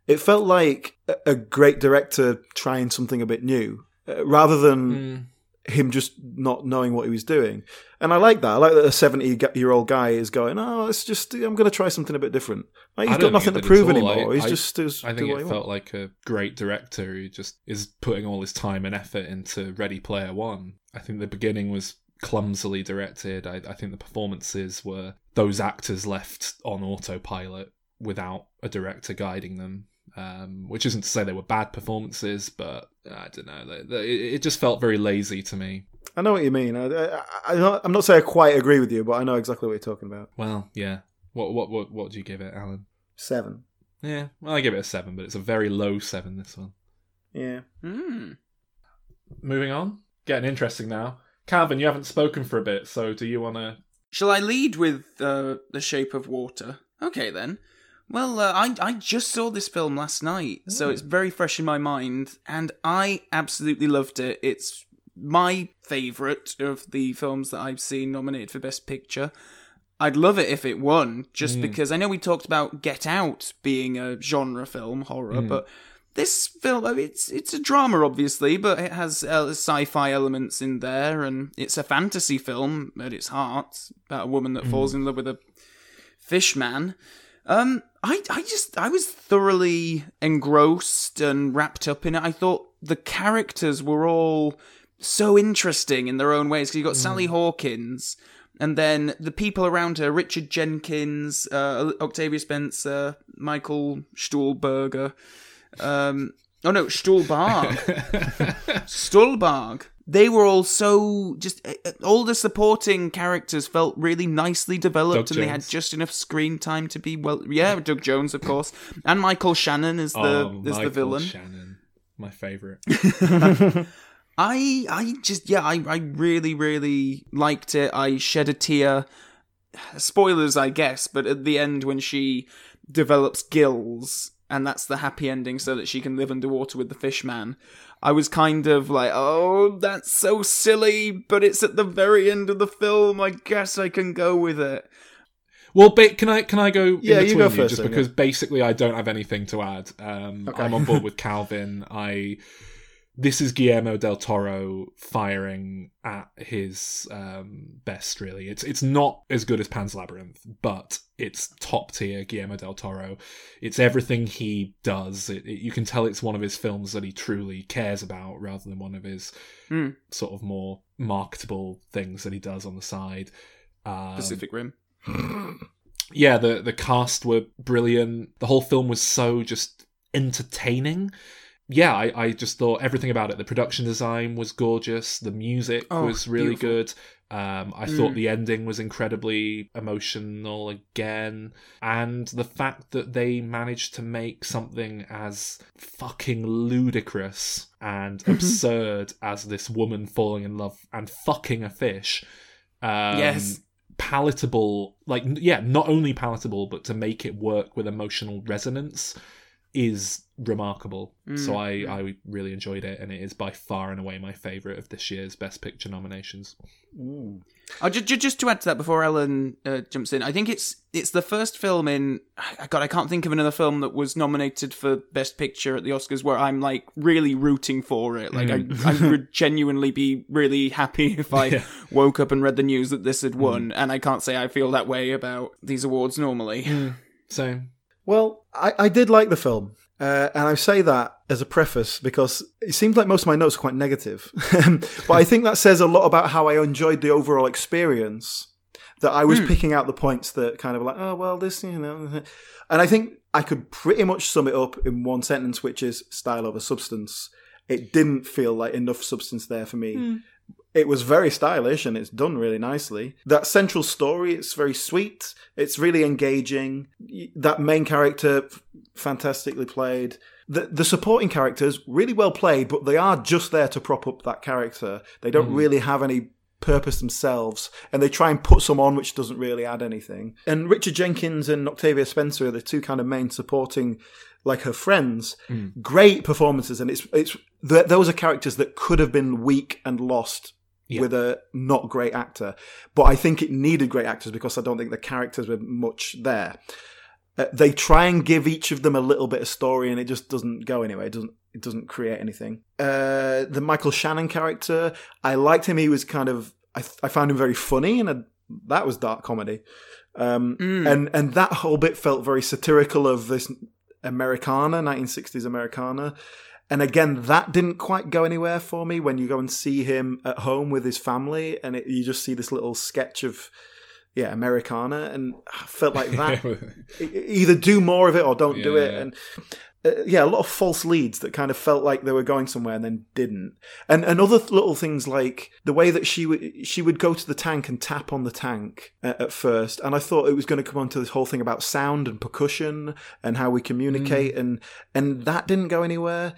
it felt like a, a great director trying something a bit new, uh, rather than mm, him just not knowing what he was doing. And I like that. I like that a seventy-year-old guy is going, "Oh, it's just I'm going to try something a bit different." Like, he's got nothing to prove anymore. I- he's I- just does, I think it he felt wants. like a great director who just is putting all his time and effort into Ready Player One. I think the beginning was clumsily directed. I, I think the performances were those actors left on autopilot without a director guiding them. Um, which isn't to say they were bad performances, but I don't know. They, they, it it just felt very lazy to me. I know what you mean. I, I, I, not- I'm not saying I quite agree with you, but I know exactly what you're talking about. Well, yeah. What what what what do you give it, Alan? Seven. Yeah, well, I give it a seven, but it's a very low seven. This one. Yeah. Hmm. Moving on, getting interesting now. Calvin, you haven't spoken for a bit, so do you want to? Shall I lead with uh, The Shape of Water? Okay, then. Well, uh, I, I just saw this film last night, so it's very fresh in my mind, and I absolutely loved it. It's my favourite of the films that I've seen nominated for Best Picture. I'd love it if it won, just because I know we talked about Get Out being a genre film, horror, but this film, I mean, it's it's a drama, obviously, but it has uh, sci-fi elements in there, and it's a fantasy film at its heart about a woman that falls in love with a fish man. Um, I I just I was thoroughly engrossed and wrapped up in it. I thought the characters were all so interesting in their own ways. Because you got Sally Hawkins, and then the people around her: Richard Jenkins, uh, Octavia Spencer, Michael Stuhlberger. Um, oh no, Stuhlbarg. <laughs> Stuhlbarg. They were all so just uh, uh, all the supporting characters felt really nicely developed, Doug and they had just enough screen time to be well. Yeah, Doug Jones, of course, and Michael Shannon is the oh, is the villain. Shannon, my favorite. <laughs> <laughs> I I just yeah I I really really liked it. I shed a tear. Spoilers, I guess, but at the end when she develops gills and that's the happy ending so that she can live underwater with the fish man. I was kind of like, "Oh, that's so silly, but it's at the very end of the film. I guess I can go with it." Well, ba- can I can I go? Yeah, in you between go first Just then, because basically I don't have anything to add. Um, Okay. I'm on board with <laughs> Calvin. I this is Guillermo del Toro firing at his um, best. Really, it's it's not as good as Pan's Labyrinth, but it's top tier Guillermo del Toro. It's everything he does. It, it- you can tell it's one of his films that he truly cares about, rather than one of his Hmm. sort of more marketable things that he does on the side. Um, Pacific Rim. <clears throat> yeah, the the cast were brilliant. The whole film was so just entertaining. Yeah, I, I just thought everything about it. The production design was gorgeous. The music Oh, was really beautiful. good. Um, I Mm. thought the ending was incredibly emotional again, and the fact that they managed to make something as fucking ludicrous and <laughs> absurd as this woman falling in love and fucking a fish. Um, Yes. palatable like yeah not only palatable but to make it work with emotional resonance is remarkable. So mm. i i really enjoyed it and it is by far and away my favorite of this year's best picture nominations. Oh, just, just to add to that before Ellen uh, jumps in, I think it's it's the first film in God I can't think of another film that was nominated for Best Picture at the Oscars where I'm like really rooting for it. Like I, mm. I would <laughs> genuinely be really happy if I Yeah. woke up and read the news that this had mm. won, and I can't say I feel that way about these awards normally. so Well, I, I did like the film. Uh, and I say that as a preface because it seems like most of my notes are quite negative. <laughs> but I think that says a lot about how I enjoyed the overall experience. That I was picking out the points that kind of like, oh, well, this, you know. And I think I could pretty much sum it up in one sentence, which is style over substance. It didn't feel like enough substance there for me. It was very stylish and it's done really nicely. That central story, it's very sweet. It's really engaging. That main character, fantastically played. The, the supporting characters, really well played, but they are just there to prop up that character. They don't mm-hmm. really have any purpose themselves, and they try and put some on which doesn't really add anything. And Richard Jenkins and Octavia Spencer are the two kind of main supporting, like her friends. Mm. Great performances, and it's it's th- those are characters that could have been weak and lost with a not great actor. But I think it needed great actors because I don't think the characters were much there. Uh, they try and give each of them a little bit of story, and it just doesn't go anywhere. It doesn't. It doesn't create anything. Uh, the Michael Shannon character, I liked him. He was kind of. I, I found him very funny, and a, that was dark comedy. Um, And and that whole bit felt very satirical of this Americana, 1960s Americana. And again, that didn't quite go anywhere for me when you go and see him at home with his family, and it, you just see this little sketch of, yeah, Americana, and I felt like that. <laughs> Either do more of it or don't do it Yeah. and uh, yeah a lot of false leads that kind of felt like they were going somewhere and then didn't and and other little things like the way that she would she would go to the tank and tap on the tank uh, at first and i thought it was going to come on to this whole thing about sound and percussion and how we communicate and and that didn't go anywhere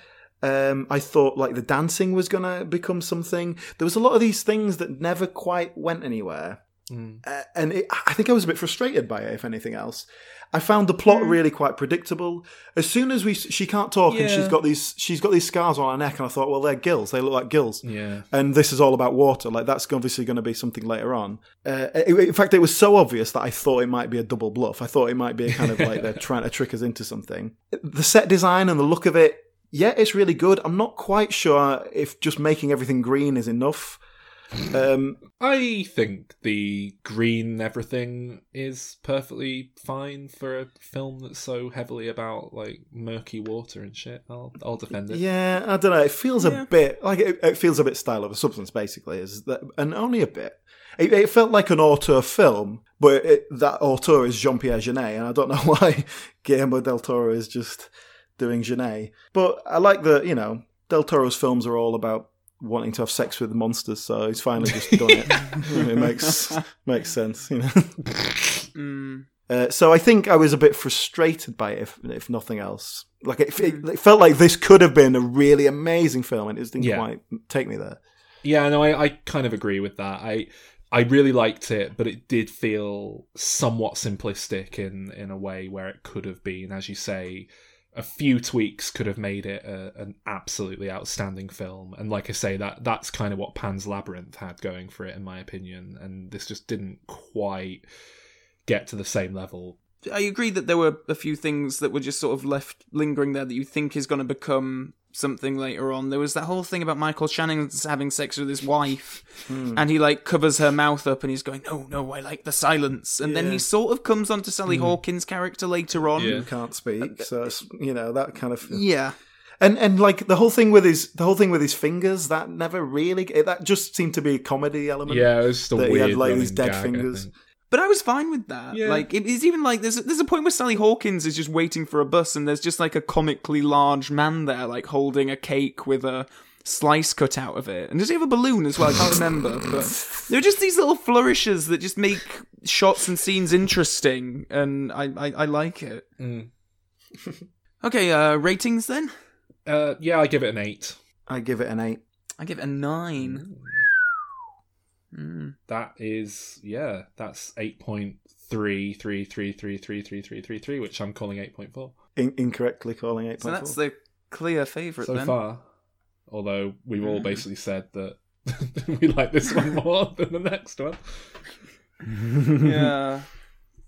um, I thought like the dancing was going to become something. There was a lot of these things that never quite went anywhere. Uh, and it, I think I was a bit frustrated by it, if anything else. I found the plot Mm. really quite predictable. As soon as we, she can't talk, and she's Yeah. got these, she's got these scars on her neck, and I thought, well, they're gills. They look like gills. Yeah. And this is all about water. Like that's obviously going to be something later on. Uh, it- in fact, it was so obvious that I thought it might be a double bluff. I thought it might be a kind of like they're <laughs> trying to trick us into something. The set design and the look of it, yeah, it's really good. I'm not quite sure if just making everything green is enough. Um, I think the green everything is perfectly fine for a film that's so heavily about like murky water and shit. I'll I'll defend it. Yeah, I don't know. It feels Yeah. a bit like it, it feels a bit style of a substance, basically, is that, and only a bit. It, it felt like an auteur film, but it, that auteur is Jean Pierre Jeunet, and I don't know <laughs> why Guillermo del Toro is just doing Jeunet. But I like that you know del Toro's films are all about wanting to have sex with monsters, so he's finally just done it. <laughs> it makes makes sense, you know. <laughs> Mm. Uh, so I think I was a bit frustrated by it, if, if nothing else. Like it, it, it felt like this could have been a really amazing film, and it just didn't Yeah. quite take me there. Yeah, no, I, I kind of agree with that. I I really liked it, but it did feel somewhat simplistic in in a way where it could have been, as you say, a few tweaks could have made it a, an absolutely outstanding film. And like I say, that that's kind of what Pan's Labyrinth had going for it, in my opinion. And this just didn't quite get to the same level. I agree that there were a few things that were just sort of left lingering there that you think is going to become something later on. There was that whole thing about Michael Shannon having sex with his wife, Hmm. and he like covers her mouth up, and he's going, "No, no, I like the silence." And then he sort of comes onto Sally Hawkins' character later on. Yeah. You can't speak, so it's, you know that kind of. Yeah. And and like the whole thing with his the whole thing with his fingers that never really that just seemed to be a comedy element. Yeah, it was just a That he weird had, like, these dead gag, I fingers. Think. But I was fine with that. Yeah. Like it is even like there's there's a point where Sally Hawkins is just waiting for a bus, and there's just like a comically large man there, like holding a cake with a slice cut out of it. And does he have a balloon as well? I can't remember. But there are just these little flourishes that just make shots and scenes interesting, and I I, I like it. Mm. <laughs> Okay, uh, ratings then. Uh, yeah, I give it an eight. I give it an eight. I give it a nine. Mm. That is, yeah, that's eight point three three three three three three three three three, which I'm calling 8.4. In- incorrectly calling 8.4. So that's the clear favourite so then. far. Although we've all mm. basically said that <laughs> we like this one more <laughs> than the next one. <laughs> yeah.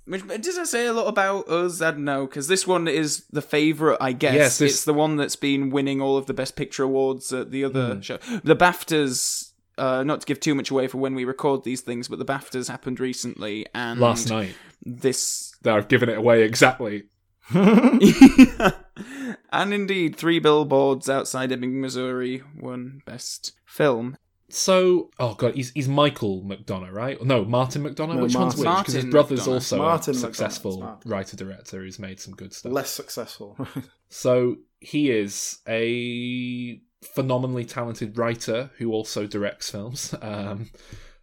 Which does that say a lot about us? I don't know because this one is the favorite, I guess. Yes, this... it's the one that's been winning all of the best picture awards at the other mm. show. The BAFTAs uh, not to give too much away for when we record these things, but the BAFTAs happened recently, and Last night, this. I've given it away exactly. <laughs> and indeed, three billboards outside Ebbing, Missouri won Best Film. So, oh god, he's he's Michael McDonagh, right? No, Martin McDonagh. No, Which one's Martin. which? Because his brother's McDonagh. also Martin a successful writer director who's made some good stuff. Less successful. <laughs> So he is a phenomenally talented writer who also directs films. <laughs> Um,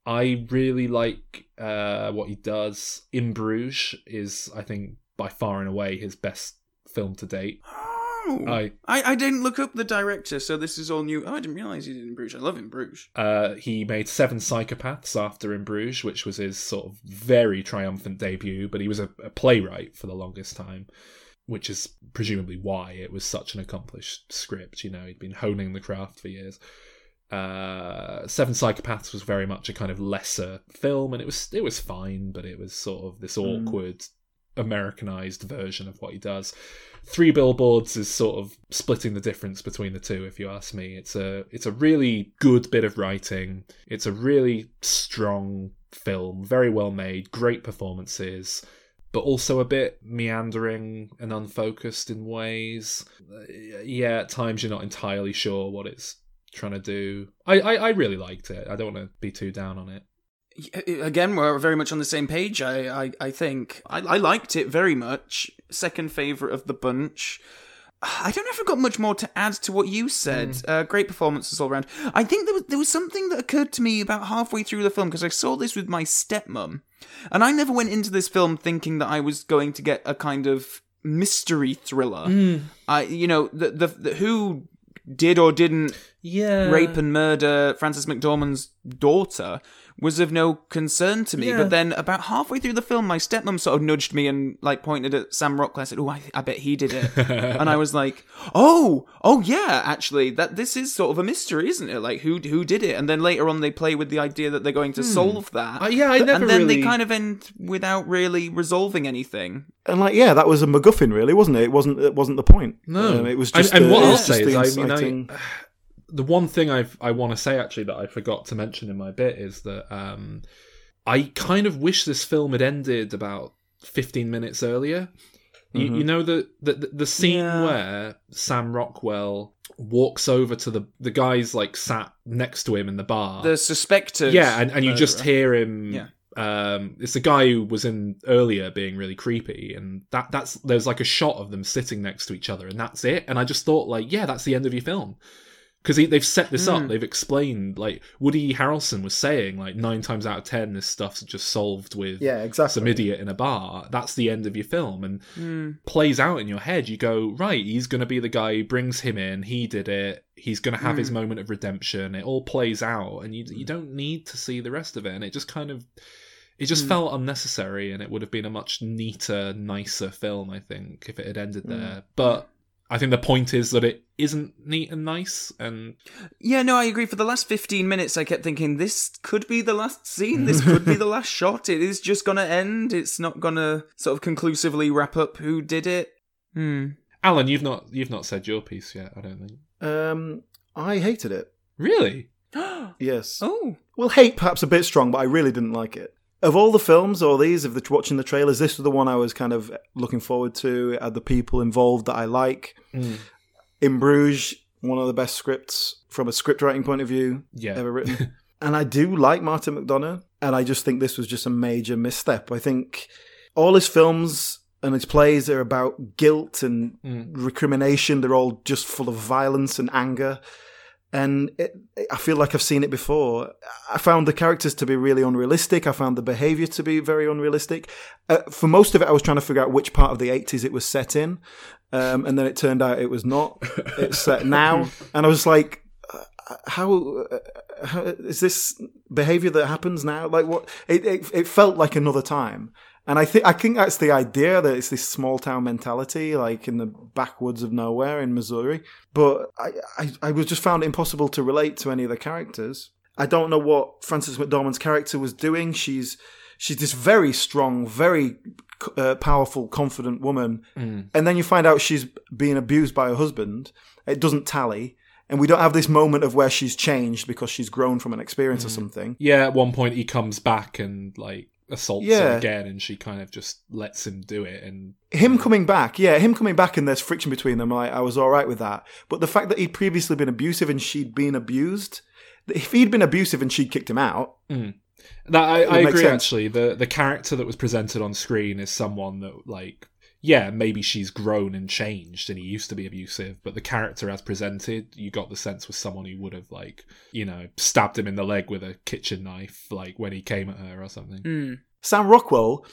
I really like uh, what he does. In Bruges is, I think, by far and away his best film to date. Oh. I I, I didn't look up the director, so this is all new. Oh, I didn't realise he did in Bruges. I love in Bruges. uh, he made Seven Psychopaths after In Bruges, which was his sort of very triumphant debut. But he was a, a playwright for the longest time, which is presumably why it was such an accomplished script. You know, he'd been honing the craft for years. Uh, Seven Psychopaths was very much a kind of lesser film, and it was it was fine, but it was sort of this Mm. awkward Americanized version of what he does. Three Billboards is sort of splitting the difference between the two, if you ask me. It's a it's a really good bit of writing. It's a really strong film, very well made, great performances, but also a bit meandering and unfocused in ways. Uh, Yeah, at times you're not entirely sure what it's trying to do. I, I, I really liked it. I don't want to be too down on it. Again, we're very much on the same page. I, I, I think I, I liked it very much. Second favorite of the bunch. I don't know if I've got much more to add to what you said. Uh, great performances all around. I think there was there was something that occurred to me about halfway through the film because I saw this with my stepmom, and I never went into this film thinking that I was going to get a kind of mystery thriller. Hmm. I, you know, the, the the who did or didn't yeah, rape and murder Frances McDormand's daughter was of no concern to me. Yeah. But then about halfway through the film, my stepmom sort of nudged me and like pointed at Sam Rockwell. I said, "Oh, I, I bet he did it," <laughs> and I was like, "Oh, oh yeah, actually, that this is sort of a mystery, isn't it? Like who who did it?" And then later on, they play with the idea that they're going to solve that. Uh, yeah, I never and then really. they kind of end without really resolving anything. And like, yeah, that was a MacGuffin, really, wasn't it? It wasn't. It wasn't the point. No, Um, it was just. And, the, what it I'll was just say is, I mean, I, <sighs> the one thing I I want to say actually that I forgot to mention in my bit is that um, I kind of wish this film had ended about fifteen minutes earlier. You, Mhm. you know the, the the scene Yeah. where Sam Rockwell walks over to the the guys like sat next to him in the bar. The suspected, yeah, and, and you just hear him. Yeah. Um, it's the guy who was in earlier being really creepy, and that that's there's like a shot of them sitting next to each other, and that's it. And I just thought, like, yeah, that's the end of your film because they've set this up. Hmm. They've explained, like Woody Harrelson was saying, like nine times out of ten, this stuff's just solved with yeah, exactly. some idiot in a bar. That's the end of your film, and Hmm. plays out in your head. You go, right, he's going to be the guy who brings him in. He did it. He's going to have his moment of redemption. It all plays out, and you you don't need to see the rest of it. And it just kind of, it just Mm. felt unnecessary, and it would have been a much neater, nicer film, I think, if it had ended there. But I think the point is that it isn't neat and nice, and Yeah, no, I agree. For the last 15 minutes, I kept thinking, this could be the last scene. This could be the last <laughs> shot. It is just going to end. It's not going to sort of conclusively wrap up who did it. Hmm. Alan, you've not you've not said your piece yet. I don't think. Um, I hated it. Really? <gasps> Yes. oh. Well, hate perhaps a bit strong, but I really didn't like it. Of all the films or these, of the watching the trailers, this was the one I was kind of looking forward to. It had the people involved that I like. Mm. In Bruges, one of the best scripts from a script writing point of view Yeah. ever written. <laughs> and I do like Martin McDonagh, and I just think this was just a major misstep. I think all his films and his plays are about guilt and Mm. recrimination. They're all just full of violence and anger. And it, I feel like I've seen it before. I found the characters to be really unrealistic. I found the behavior to be very unrealistic. Uh, for most of it, I was trying to figure out which part of the 80s it was set in. Um, and then it turned out it was not. It's set <laughs> now. And I was like, uh, how, uh, how is this behavior that happens now? Like what? It, it, it felt like another time. And I think I think that's the idea that it's this small town mentality, like in the backwoods of nowhere in Missouri. But I, I, I was just found it impossible to relate to any of the characters. I don't know what Frances McDormand's character was doing. She's she's this very strong, very uh, powerful, confident woman, Mm. and then you find out she's being abused by her husband. It doesn't tally. And we don't have this moment of where she's changed because she's grown from an experience or something. Yeah, at one point he comes back and like assaults her again, and she kind of just lets him do it. And him coming back, yeah, him coming back and there's friction between them, like I was all right with that. But the fact that he'd previously been abusive and she'd been abused, if he'd been abusive and she'd kicked him out, mm. that I, I agree. sense. Actually, the the character that was presented on screen is someone that like. Yeah, maybe she's grown and changed, and he used to be abusive. But the character, as presented, you got the sense was someone who would have, like, you know, stabbed him in the leg with a kitchen knife, like when he came at her or something. Hmm. Sam Rockwell,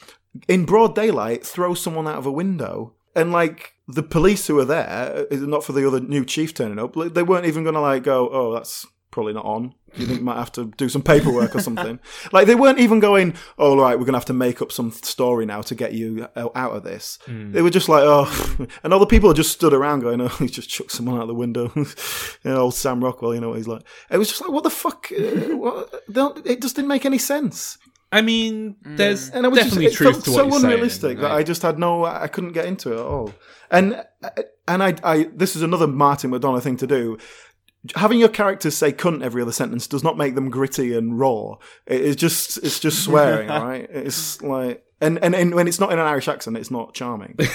in broad daylight, throws someone out of a window. And like the police who are there, uh, not for the other new chief turning up, they weren't even going to like go, oh, that's probably not on. You think you might have to do some paperwork or something. <laughs> like they weren't even going, oh, right, we're going to have to make up some story now to get you out out of this. Hmm. They were just like, oh, <laughs> and all the people just stood around going, <laughs> oh, he just chucked someone out the window. you know, old Sam Rockwell, you know what he's like. It was just like, what the fuck? Uh, what? It just didn't make any sense. I mean, mm. there's And uh, it was definitely just, it truth felt to what so you're saying, unrealistic that I just had no, I couldn't get into it at all. And uh, and I, I, this is another Martin McDonagh thing to do. Having your characters say "cunt" every other sentence does not make them gritty and raw. It is just, it's just <laughs> swearing, right? It's like, and, and and when it's not in an Irish accent, it's not charming. <laughs>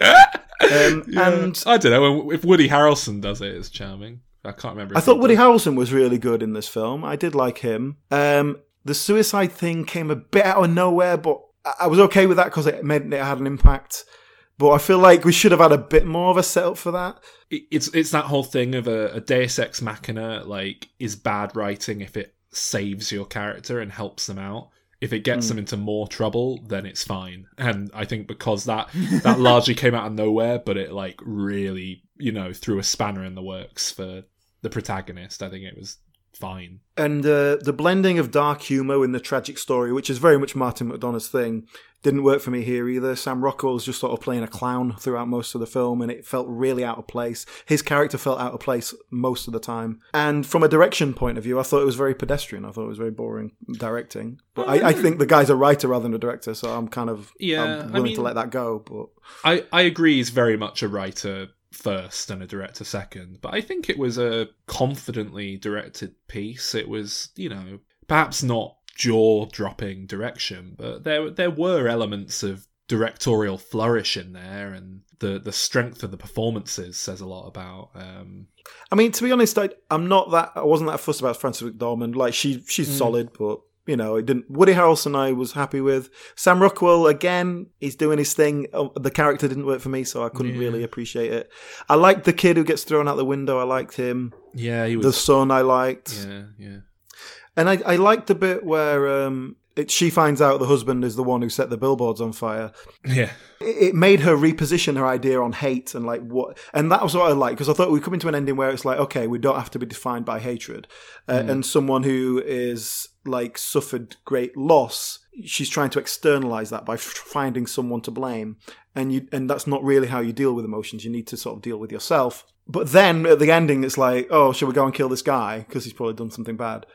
Um, Yeah. And I don't know if Woody Harrelson does it, it's charming. I can't remember. I thought Woody does. Harrelson was really good in this film. I did like him. Um, the suicide thing came a bit out of nowhere, but I- I was okay with that because it meant it had an impact. But I feel like we should have had a bit more of a setup for that. It's it's that whole thing of a, a Deus Ex Machina like is bad writing if it saves your character and helps them out. If it gets them into more trouble, then it's fine. And I think because that <laughs> that largely came out of nowhere, but it like really, you know, threw a spanner in the works for the protagonist. I think it was fine. And uh, the blending of dark humour in the tragic story, which is very much Martin McDonagh's thing, didn't work for me here either. Sam Rockwell was just sort of playing a clown throughout most of the film, and it felt really out of place. His character felt out of place most of the time. And from a direction point of view, I thought it was very pedestrian. I thought it was very boring directing. But I, I mm. think the guy's a writer rather than a director, so I'm kind of Yeah, I'm I willing mean- to let that go. But I, I agree he's very much a writer first and a director second, but I think it was a confidently directed piece. It was, you know, perhaps not jaw dropping direction, but there there were elements of directorial flourish in there and the the strength of the performances says a lot about um I mean, to be honest, I, I'm not that. I wasn't that fussed about Frances McDormand. Like she, she's Mm. solid, but you know, it didn't. Woody Harrelson, I was happy with. Sam Rockwell, again, he's doing his thing. Oh, The character didn't work for me, so I couldn't Yeah. really appreciate it. I liked the kid who gets thrown out the window. I liked him. yeah, he was. The son, I liked, yeah, yeah. And I, I liked the bit where um, it, she finds out the husband is the one who set the billboards on fire. Yeah. it it made her reposition her idea on hate and like what and that was what i liked because i thought we'd come into an ending where it's like okay we don't have to be defined by hatred. Uh, and someone who is like suffered great loss she's trying to externalize that by f- finding someone to blame. And you and that's not really how you deal with emotions. You need to sort of deal with yourself. But then at the ending it's like oh should we go and kill this guy? Because he's probably done something bad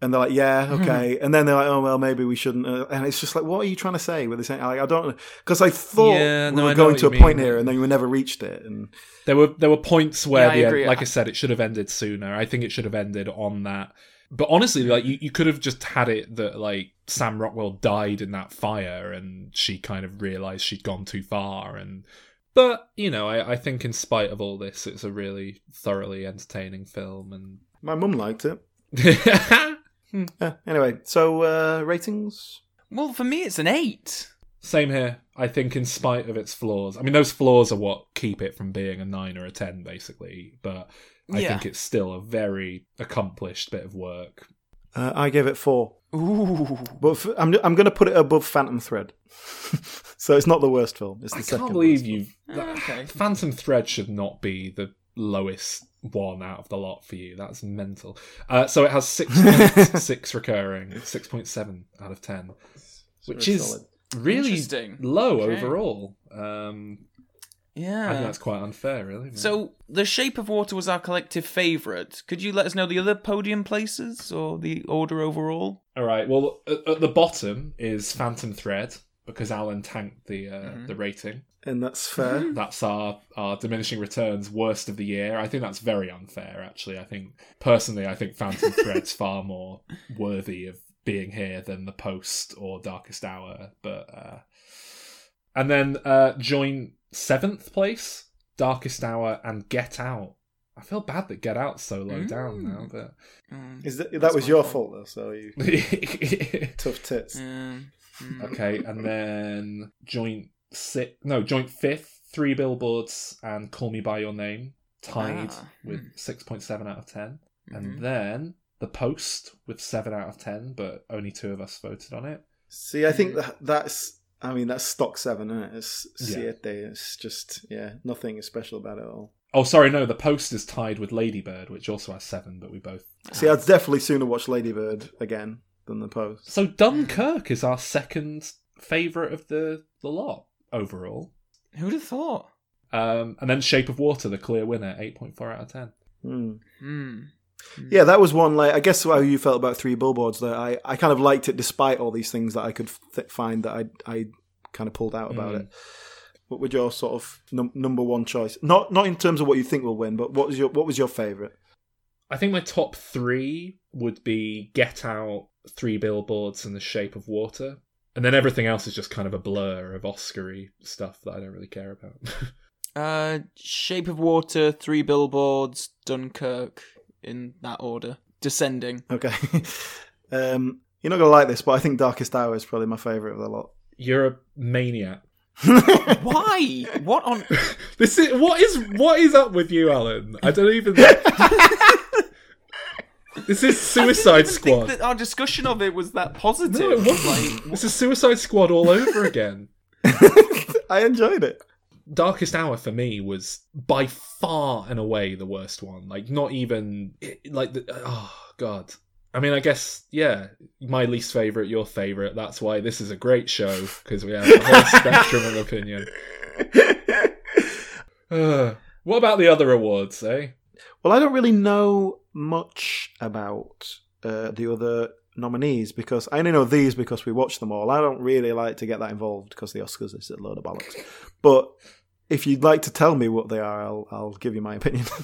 and they're like, yeah, <laughs> okay. And then they're like, oh, well, maybe we shouldn't. Uh, and it's just like, what are you trying to say with this? Like, I don't know. Because I thought Yeah, we were going to a you point here and then we never reached it. And There were there were points where Yeah, I the end, like I said, it should have ended sooner. I think it should have ended on that. But honestly, like you, you could have just had it that like Sam Rockwell died in that fire and she kind of realized she'd gone too far and but you know, I, I think in spite of all this, it's a really thoroughly entertaining film And my mum liked it. <laughs> and Yeah. Anyway, so uh, ratings? Well, for me, it's an eight. Same here. I think, in spite of its flaws, I mean, those flaws are what keep it from being a nine or a ten, basically. But I Yeah. think it's still a very accomplished bit of work. Uh, I gave it four. Ooh. But f- I'm, I'm going to put it above Phantom Thread. <laughs> so it's not the worst film. It's the I second can't believe you. Oh, okay. Phantom Thread should not be the lowest one out of the lot for you. That's mental. Uh, so it has six <laughs> six recurring, six point seven out of ten, which is solid. really low Okay. overall. Um, I think Yeah. that's quite unfair, really. So, The Shape of Water was our collective favourite. Could you let us know the other podium places or the order overall? All right. Well, at, at the bottom is Phantom Thread because Alan tanked the uh, Mm-hmm. the rating. And that's fair. <laughs> That's our our diminishing returns worst of the year. I think that's very unfair. Actually, I think personally, I think Phantom <laughs> Thread's far more worthy of being here than the Post or Darkest Hour. But uh, and then uh, join seventh place, Darkest Hour and Get Out. I feel bad that Get Out's so low down now, but Mm. Is that, that was your fault. fault, though, so you <laughs> tough tits. Mm. and then joint six, no, joint fifth, three billboards and Call Me by Your Name, tied Ah, with hmm. six point seven out of 10 and Mhm. then the Post with seven out of ten, but only two of us voted on it. See, I think that that's. I mean, that's stock seven, isn't it? It's Yeah. siete. It's just yeah, nothing is special about it all. Oh, sorry, no, the Post is tied with Ladybird, which also has seven, but we both. See, I'd definitely sooner watch Ladybird again than the Post. So Dunkirk is our second favorite of the the lot overall. Who'd have thought? Um, and then Shape of Water, the clear winner, eight point four out of ten. Hmm. Hmm. Yeah, that was one. Like, I guess how you felt about Three Billboards. That I, I kind of liked it, despite all these things that I could th- find that I, I kind of pulled out about Mm. it. What would your sort of num- number one choice? Not, not in terms of what you think will win, but what was your, what was your favorite? I think my top three would be Get Out, Three Billboards, and The Shape of Water. And then everything else is just kind of a blur of Oscar-y stuff that I don't really care about. <laughs> Uh, Shape of Water, Three Billboards, Dunkirk, in that order. Descending. Okay. <laughs> um, you're not gonna like this, but I think Darkest Hour is probably my favorite of the lot. You're a maniac. <laughs> Why? what on? This is what is what is up with you, Alan? I don't even. This is Suicide didn't think Squad. that our discussion of it was that positive. No, it wasn't. Like, This is Suicide Squad all over again. <laughs> I enjoyed it. Darkest Hour for me was by far and away the worst one. Like, not even like the oh god. I mean, I guess yeah, my least favorite, your favorite. That's why this is a great show because we have a whole <laughs> spectrum of opinion. <laughs> Uh, what about the other awards, eh? Well, I don't really know much about uh, the other nominees because I only know these because we watch them all. I don't really like to get that involved because the Oscars is a load of bollocks. But if you'd like to tell me what they are, I'll I'll give you my opinion. <laughs>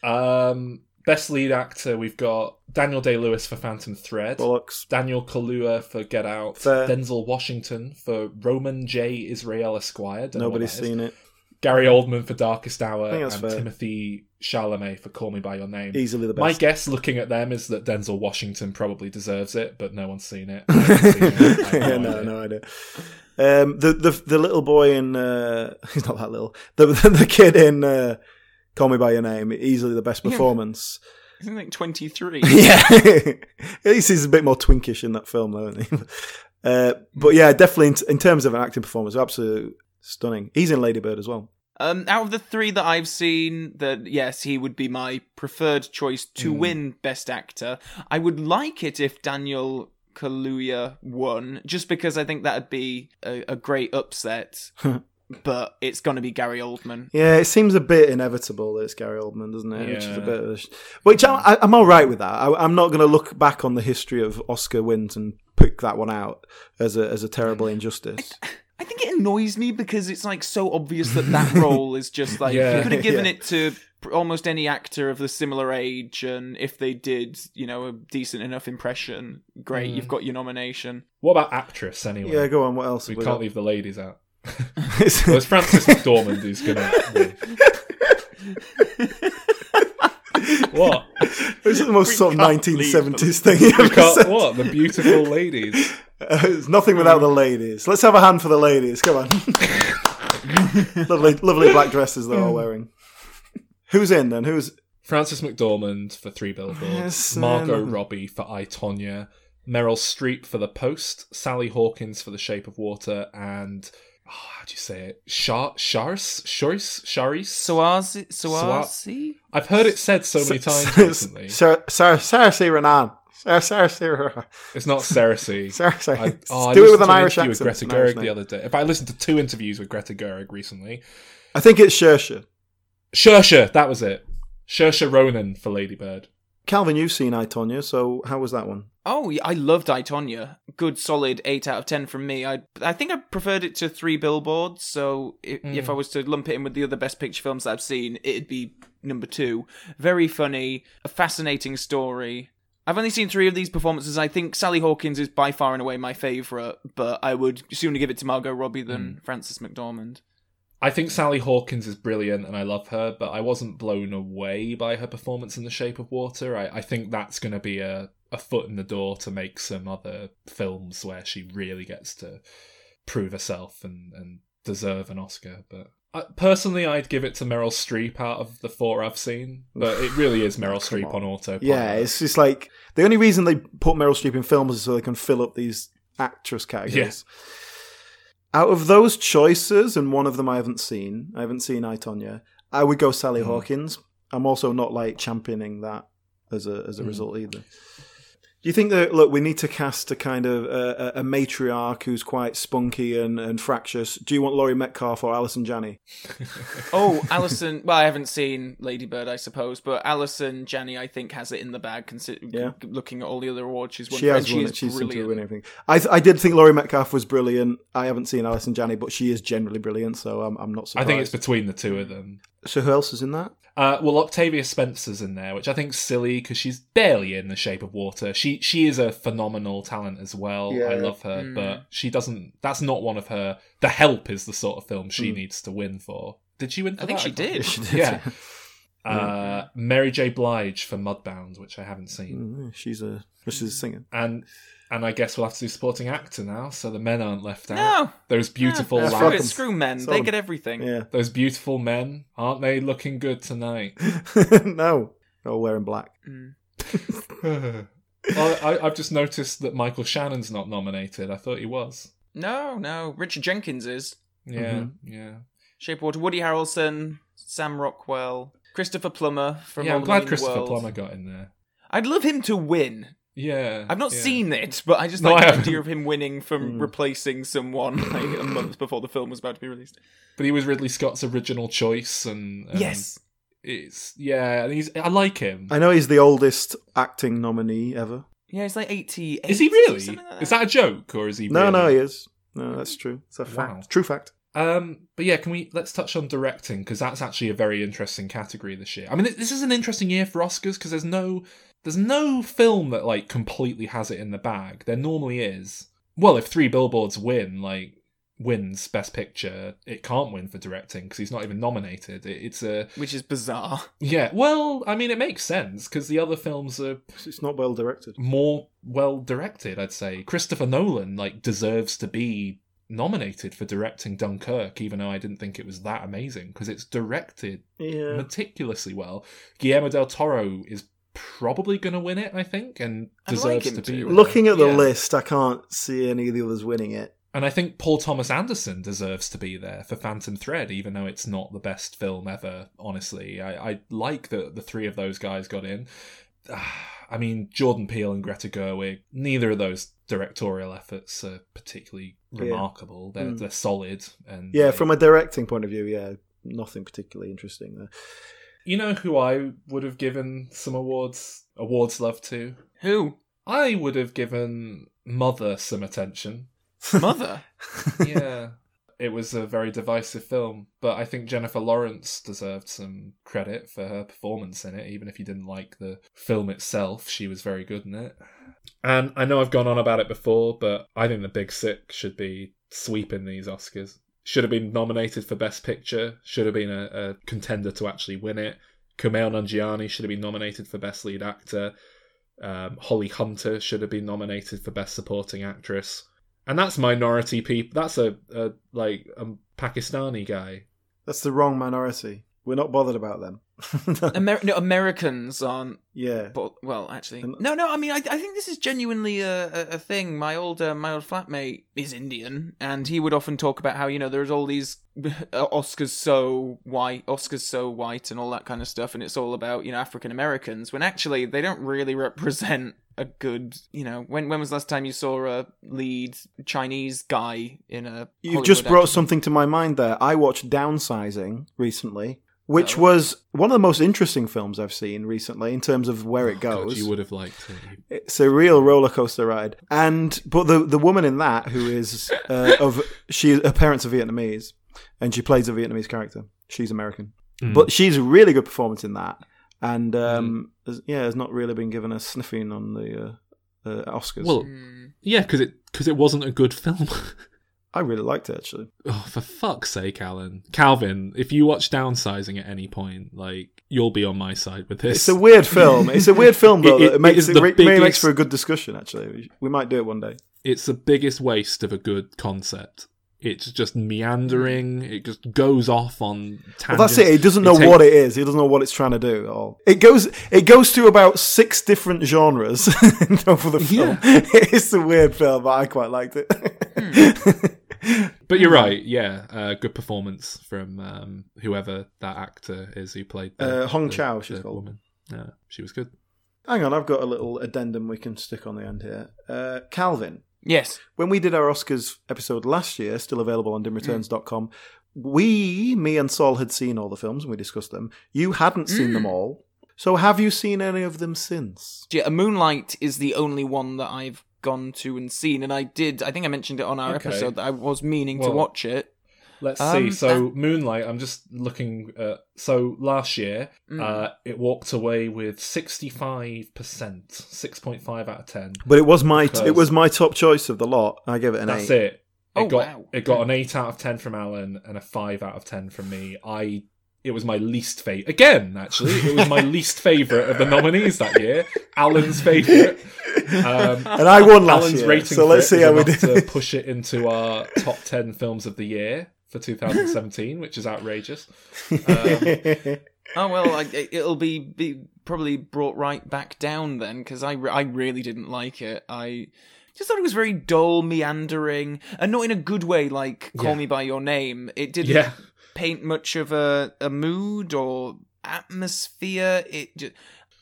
Um, best lead actor, we've got Daniel Day Lewis for Phantom Thread. bollocks. Daniel Kaluuya for Get Out, Fair. Denzel Washington for Roman J. Israel Esquire. Nobody's seen it. Gary Oldman for Darkest Hour, and fair. Timothée Chalamet for Call Me by Your Name. Easily the best. My guess, looking at them, is that Denzel Washington probably deserves it, but no one's seen it. <laughs> I haven't seen it. I yeah, no no, idea. Um, the the the little boy in uh, <laughs> he's not that little. The the, <laughs> the kid in uh, Call Me by Your Name, easily the best Yeah. performance. isn't it 23? Yeah, at least he's a bit more twinkish in that film, though, isn't he? Uh, but yeah, definitely in, in terms of an acting performance, absolutely stunning. He's in Lady Bird as well. Um, out of the three that I've seen, that yes, he would be my preferred choice to Hmm. win Best Actor. I would like it if Daniel Kaluuya won, just because I think that'd be a, a great upset. <laughs> but it's going to be Gary Oldman. Yeah, it seems a bit inevitable that it's Gary Oldman, doesn't it? Which is a bit of a sh- which I, I, I'm all right with that. I, I'm not going to look back on the history of Oscar wins and pick that one out as a as a terrible <laughs> injustice. I think it annoys me because it's like so obvious that that <laughs> role is just like Yeah. you could have given Yeah. it to almost any actor of the similar age, and if they did, you know, a decent enough impression, great, Mm. you've got your nomination. What about actress, anyway? Yeah, go on. What else? we we can't got? leave the ladies out. It's- <laughs> Well, it's Frances McDormand who's going to win. what? It's the most sort of can't leave 1970s thing you We ever can't, said. what? The beautiful ladies. Uh, it's nothing without the ladies. Let's have a hand for the ladies. Come on. <laughs> lovely, lovely black dresses they're all wearing. Who's in then? Who's Frances McDormand for Three Billboards, Yes, Margot Robbie for I Tonya, Meryl Streep for The Post, Sally Hawkins for The Shape of Water, and oh, how do you say it? Shar Shars Sharice Sharice. Swazi, Swazi. I've heard it said so many times Sarah recently. Sarah Sarah C. Renan? Sarah Sarah C. Renan. It's not Cersei. <laughs> Sarah C. I, oh, I Do it with an to Irish interview accent. With Greta an Gerwig the name. other day. If I listened to two interviews with Greta Gerwig recently, I think it's Shersha. Shersha, that was it. Saoirse Ronan for Lady Bird. Calvin, you've seen I Tonya, so how was that one? Oh, yeah, I loved I Tonya. Good, solid eight out of ten from me. I I think I preferred it to Three Billboards. So if, Mm. if I was to lump it in with the other Best Picture films I've seen, it'd be number two. Very funny, a fascinating story. I've only seen three of these performances. I think Sally Hawkins is by far and away my favourite, but I would sooner give it to Margot Robbie than hmm. Frances McDormand. I think Sally Hawkins is brilliant and I love her, but I wasn't blown away by her performance in The Shape of Water. I, I think that's going to be a, a foot in the door to make some other films where she really gets to prove herself and, and deserve an Oscar. But personally, I'd give it to Meryl Streep out of the four I've seen. But it really is <sighs> Meryl Streep on. on autopilot. Yeah, it's just like the only reason they put Meryl Streep in films is so they can fill up these actress categories. Out of those choices, and one of them I haven't seen, I haven't seen I Tonya. I would go Sally Mm. Hawkins. I'm also not like championing that as a as a Mm. result either. Do you think that look, we need to cast a kind of a, a, a matriarch who's quite spunky and, and fractious? Do you want Laurie Metcalf or Allison Janney? <laughs> Oh, Allison. well, I haven't seen Lady Bird, I suppose, but Allison Janney, I think, has it in the bag. Consider- Yeah. looking at all the other awards she's won, She has and won she it. is She seemed to win everything. I th- I did think Laurie Metcalf was brilliant. I haven't seen Allison Janney, but she is generally brilliant, so I'm I'm not surprised. I think it's between the two of them. So who else is in that? Uh, well, Octavia Spencer's in there, which I think's silly because she's barely in The Shape of Water. She she is a phenomenal talent as well. Yeah. I love her, Mm. but she doesn't. That's not one of her. The Help is the sort of film she Mm. needs to win for. Did she win? For I think that? she did. She did. Yeah. Uh, Mary J. Blige for Mudbound, which I haven't seen, Mm, she's a she's a singer. and and I guess we'll have to do supporting actor now, so the men aren't left out. No, Those beautiful no, Yeah, screw it, screw men. So- They get everything. Yeah. those beautiful men, aren't they looking good tonight? <laughs> no. All wearing black. Mm. <laughs> <laughs> I, I, I've just noticed that Michael Shannon's not nominated. I thought he was. No, no. Richard Jenkins is. Yeah, Mm-hmm. yeah. Shape of Water. Woody Harrelson, Sam Rockwell, Christopher Plummer from yeah, All I'm glad Money in the Christopher Plummer got in there. I'd love him to win. Yeah. I've not yeah. seen it, but I just No, like I the haven't. idea of him winning from Mm. replacing someone <laughs> like a month before the film was about to be released. But he was Ridley Scott's original choice, and, and yes. it's yeah, and he's I like him. I know he's the oldest acting nominee ever. Yeah, he's like 88. Is he really? like Is that a joke or is he? No, really? no, he is. No, that's true. It's a fact. Wow. True fact. Um, but yeah, can we let's touch on directing because that's actually a very interesting category this year. I mean, this is an interesting year for Oscars because there's no there's no film that like completely has it in the bag. There normally is. Well, if Three Billboards win, like wins Best Picture, it can't win for directing because he's not even nominated. It, it's a Which is bizarre. yeah. Well, I mean, it makes sense because the other films are It's not well directed. more well directed. I'd say Christopher Nolan like deserves to be nominated for directing Dunkirk, even though I didn't think it was that amazing because it's directed Yeah. meticulously well. Guillermo del Toro is probably going to win it, I think, and I'd deserves like to be. to. Looking at the Yeah. list, I can't see any of the others winning it. and I think Paul Thomas Anderson deserves to be there for Phantom Thread, even though it's not the best film ever. Honestly, I, I like that the three of those guys got in. <sighs> I mean, Jordan Peele and Greta Gerwig. Neither of those directorial efforts are particularly Yeah. remarkable. They're Mm. they're solid and Yeah, they- from a directing point of view, yeah, nothing particularly interesting there. You know who I would have given some awards awards love to. Who? I would have given Mother some attention. <laughs> Mother. <laughs> yeah. It was a very divisive film, but I think Jennifer Lawrence deserved some credit for her performance in it, even if you didn't like the film itself. She was very good in it. And I know I've gone on about it before, but I think The Big Sick should be sweeping these Oscars. Should have been nominated for Best Picture, should have been a, a contender to actually win it. Kumail Nanjiani should have been nominated for Best Lead Actor. Um, Holly Hunter should have been nominated for Best Supporting Actress and that's minority people. That's a, a like a Pakistani guy. That's the wrong minority. We're not bothered about them. <laughs> Amer- no, Americans aren't. yeah. But well, actually, no, no. I mean, I, I think this is genuinely a, a, a thing. My old uh, my old flatmate is Indian, and he would often talk about how you know there's all these <laughs> uh, Oscars so white, Oscars so white, and all that kind of stuff, and it's all about you know African Americans when actually they don't really represent a good you know when when was the last time you saw a lead Chinese guy in a You've Hollywood just brought action? something to my mind there. I watched Downsizing recently, which Oh. was one of the most interesting films I've seen recently in terms of where it Oh, God, goes. you would have liked it. It's a real roller coaster ride. And but the the woman in that who is <laughs> uh, of she her parents are Vietnamese and she plays a Vietnamese character. She's American, Mm. but she's a really good performance in that. And um, has- yeah, has not really been given a sniffing on the uh, uh, Oscars. Well, Hmm. yeah, because it because it wasn't a good film. <laughs> I really liked it actually. oh, for fuck's sake, Alan, Calvin, if you watch Downsizing at any point, like you'll be on my side with this. It's a weird <laughs> film. It's a weird film though. It- it- it makes it re- really makes for a good discussion. Actually, we might do it one day. it's the biggest waste of a good concept. It's just meandering. It just goes off on Well, tangents. that's it. It doesn't know takes- what it is. It doesn't know what it's trying to do at all. It goes. It goes through about six different genres <laughs> over the film. <laughs> It's a weird film, but I quite liked it. <laughs> But you're right. Yeah, uh, good performance from um, whoever that actor is who played the, Uh, Hong the- Chau, she's the called. woman. Yeah, she was good. Hang on, I've got a little addendum we can stick on the end here. Uh, Calvin, yes. when we did our Oscars episode last year, still available on dimreturns.com, we, me and Sol, had seen all the films and we discussed them. You hadn't seen them Mm. all. So have you seen any of them since? Yeah, Moonlight is the only one that I've gone to and seen, and I did. I think I mentioned it on our Okay. episode that I was meaning to watch it. Let's Um, see. So Moonlight, I'm just looking. At, so last year, Mm. uh, it walked away with 65 percent, 6.5 out of 10. But it was my Because- it was my top choice of the lot. I gave it an That's eight. it. It Oh, got wow. it got an eight out of ten from Alan and a five out of ten from me. I it was my least favorite again. Actually, it was my least favorite of the nominees that year. Alan's favorite. Um, And I won last Alan's year, rating so let's see how we do. to push it into our top ten films of the year for 2017, which is outrageous. Um, Oh well, I, it'll be, be probably brought right back down then because I, re- I really didn't like it. I just thought it was very dull, meandering, and not in a good way. Like Call Yeah. Me by Your Name. It didn't Yeah. Paint much of a, a mood or atmosphere. It just,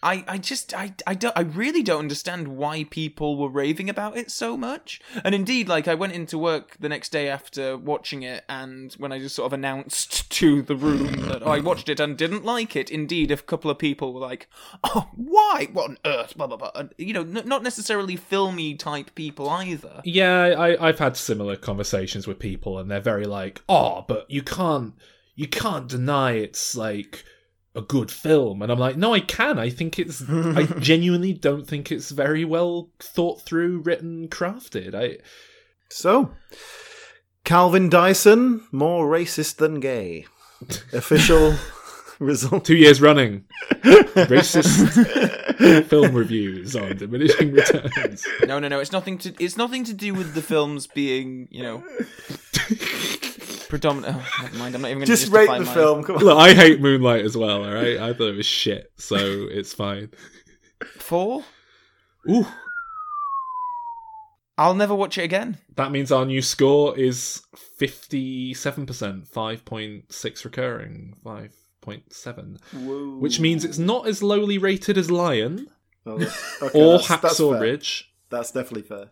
I, I just I, I don't I really don't understand why people were raving about it so much. And indeed, like I went into work the next day after watching it, and when I just sort of announced <laughs> to the room that oh, I watched it and didn't like it, indeed, a couple of people were like, "Oh, why? What on earth?" Blah blah blah. And, you know, n- not necessarily filmy type people either. Yeah, I, I've had similar conversations with people, and they're very like, "Oh, but you can't, you can't deny it's like a good film." And I'm like, "No, I can. I think it's. I <laughs> genuinely don't think it's very well thought through, written, crafted. I So, Calvin Dyson, more racist than gay. <laughs> Official <laughs> result. two years running, <laughs> racist film reviews on diminishing returns. No, no, no. It's nothing to. It's nothing to do with the films being, you know, <laughs> predominant. Oh, never mind. I'm not even going to Just rate the my... film. Come on. Look, I hate Moonlight as well. All right, I thought it was shit, so it's fine. Four. Ooh. I'll never watch it again. That means our new score is 57%, 5.6 recurring, 5.7. Which means it's not as lowly rated as Lion Oh, that's- okay, <laughs> or that's- that's Hacksaw fair. Ridge, That's definitely fair.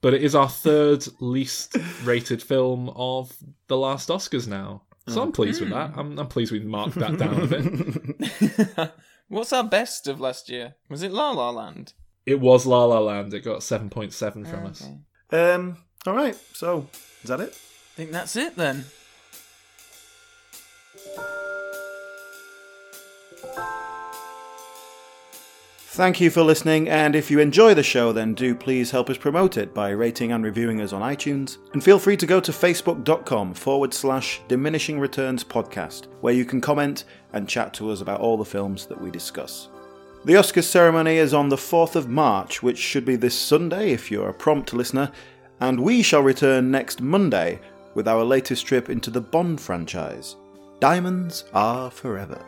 but it is our third least rated film of the last Oscars now. So I'm pleased with that. I'm, I'm pleased we marked that down a bit. <laughs> What's our best of last year? Was it La La Land? It was La La Land. It got 7.7 from us. Um. All right. So, is that it? I think that's it then. Thank you for listening, and if you enjoy the show, then do please help us promote it by rating and reviewing us on iTunes. And feel free to go to facebook.com forward slash diminishing returns podcast, where you can comment and chat to us about all the films that we discuss. The Oscars ceremony is on the 4th of March, which should be this Sunday if you're a prompt listener, and we shall return next Monday with our latest trip into the Bond franchise. Diamonds are forever.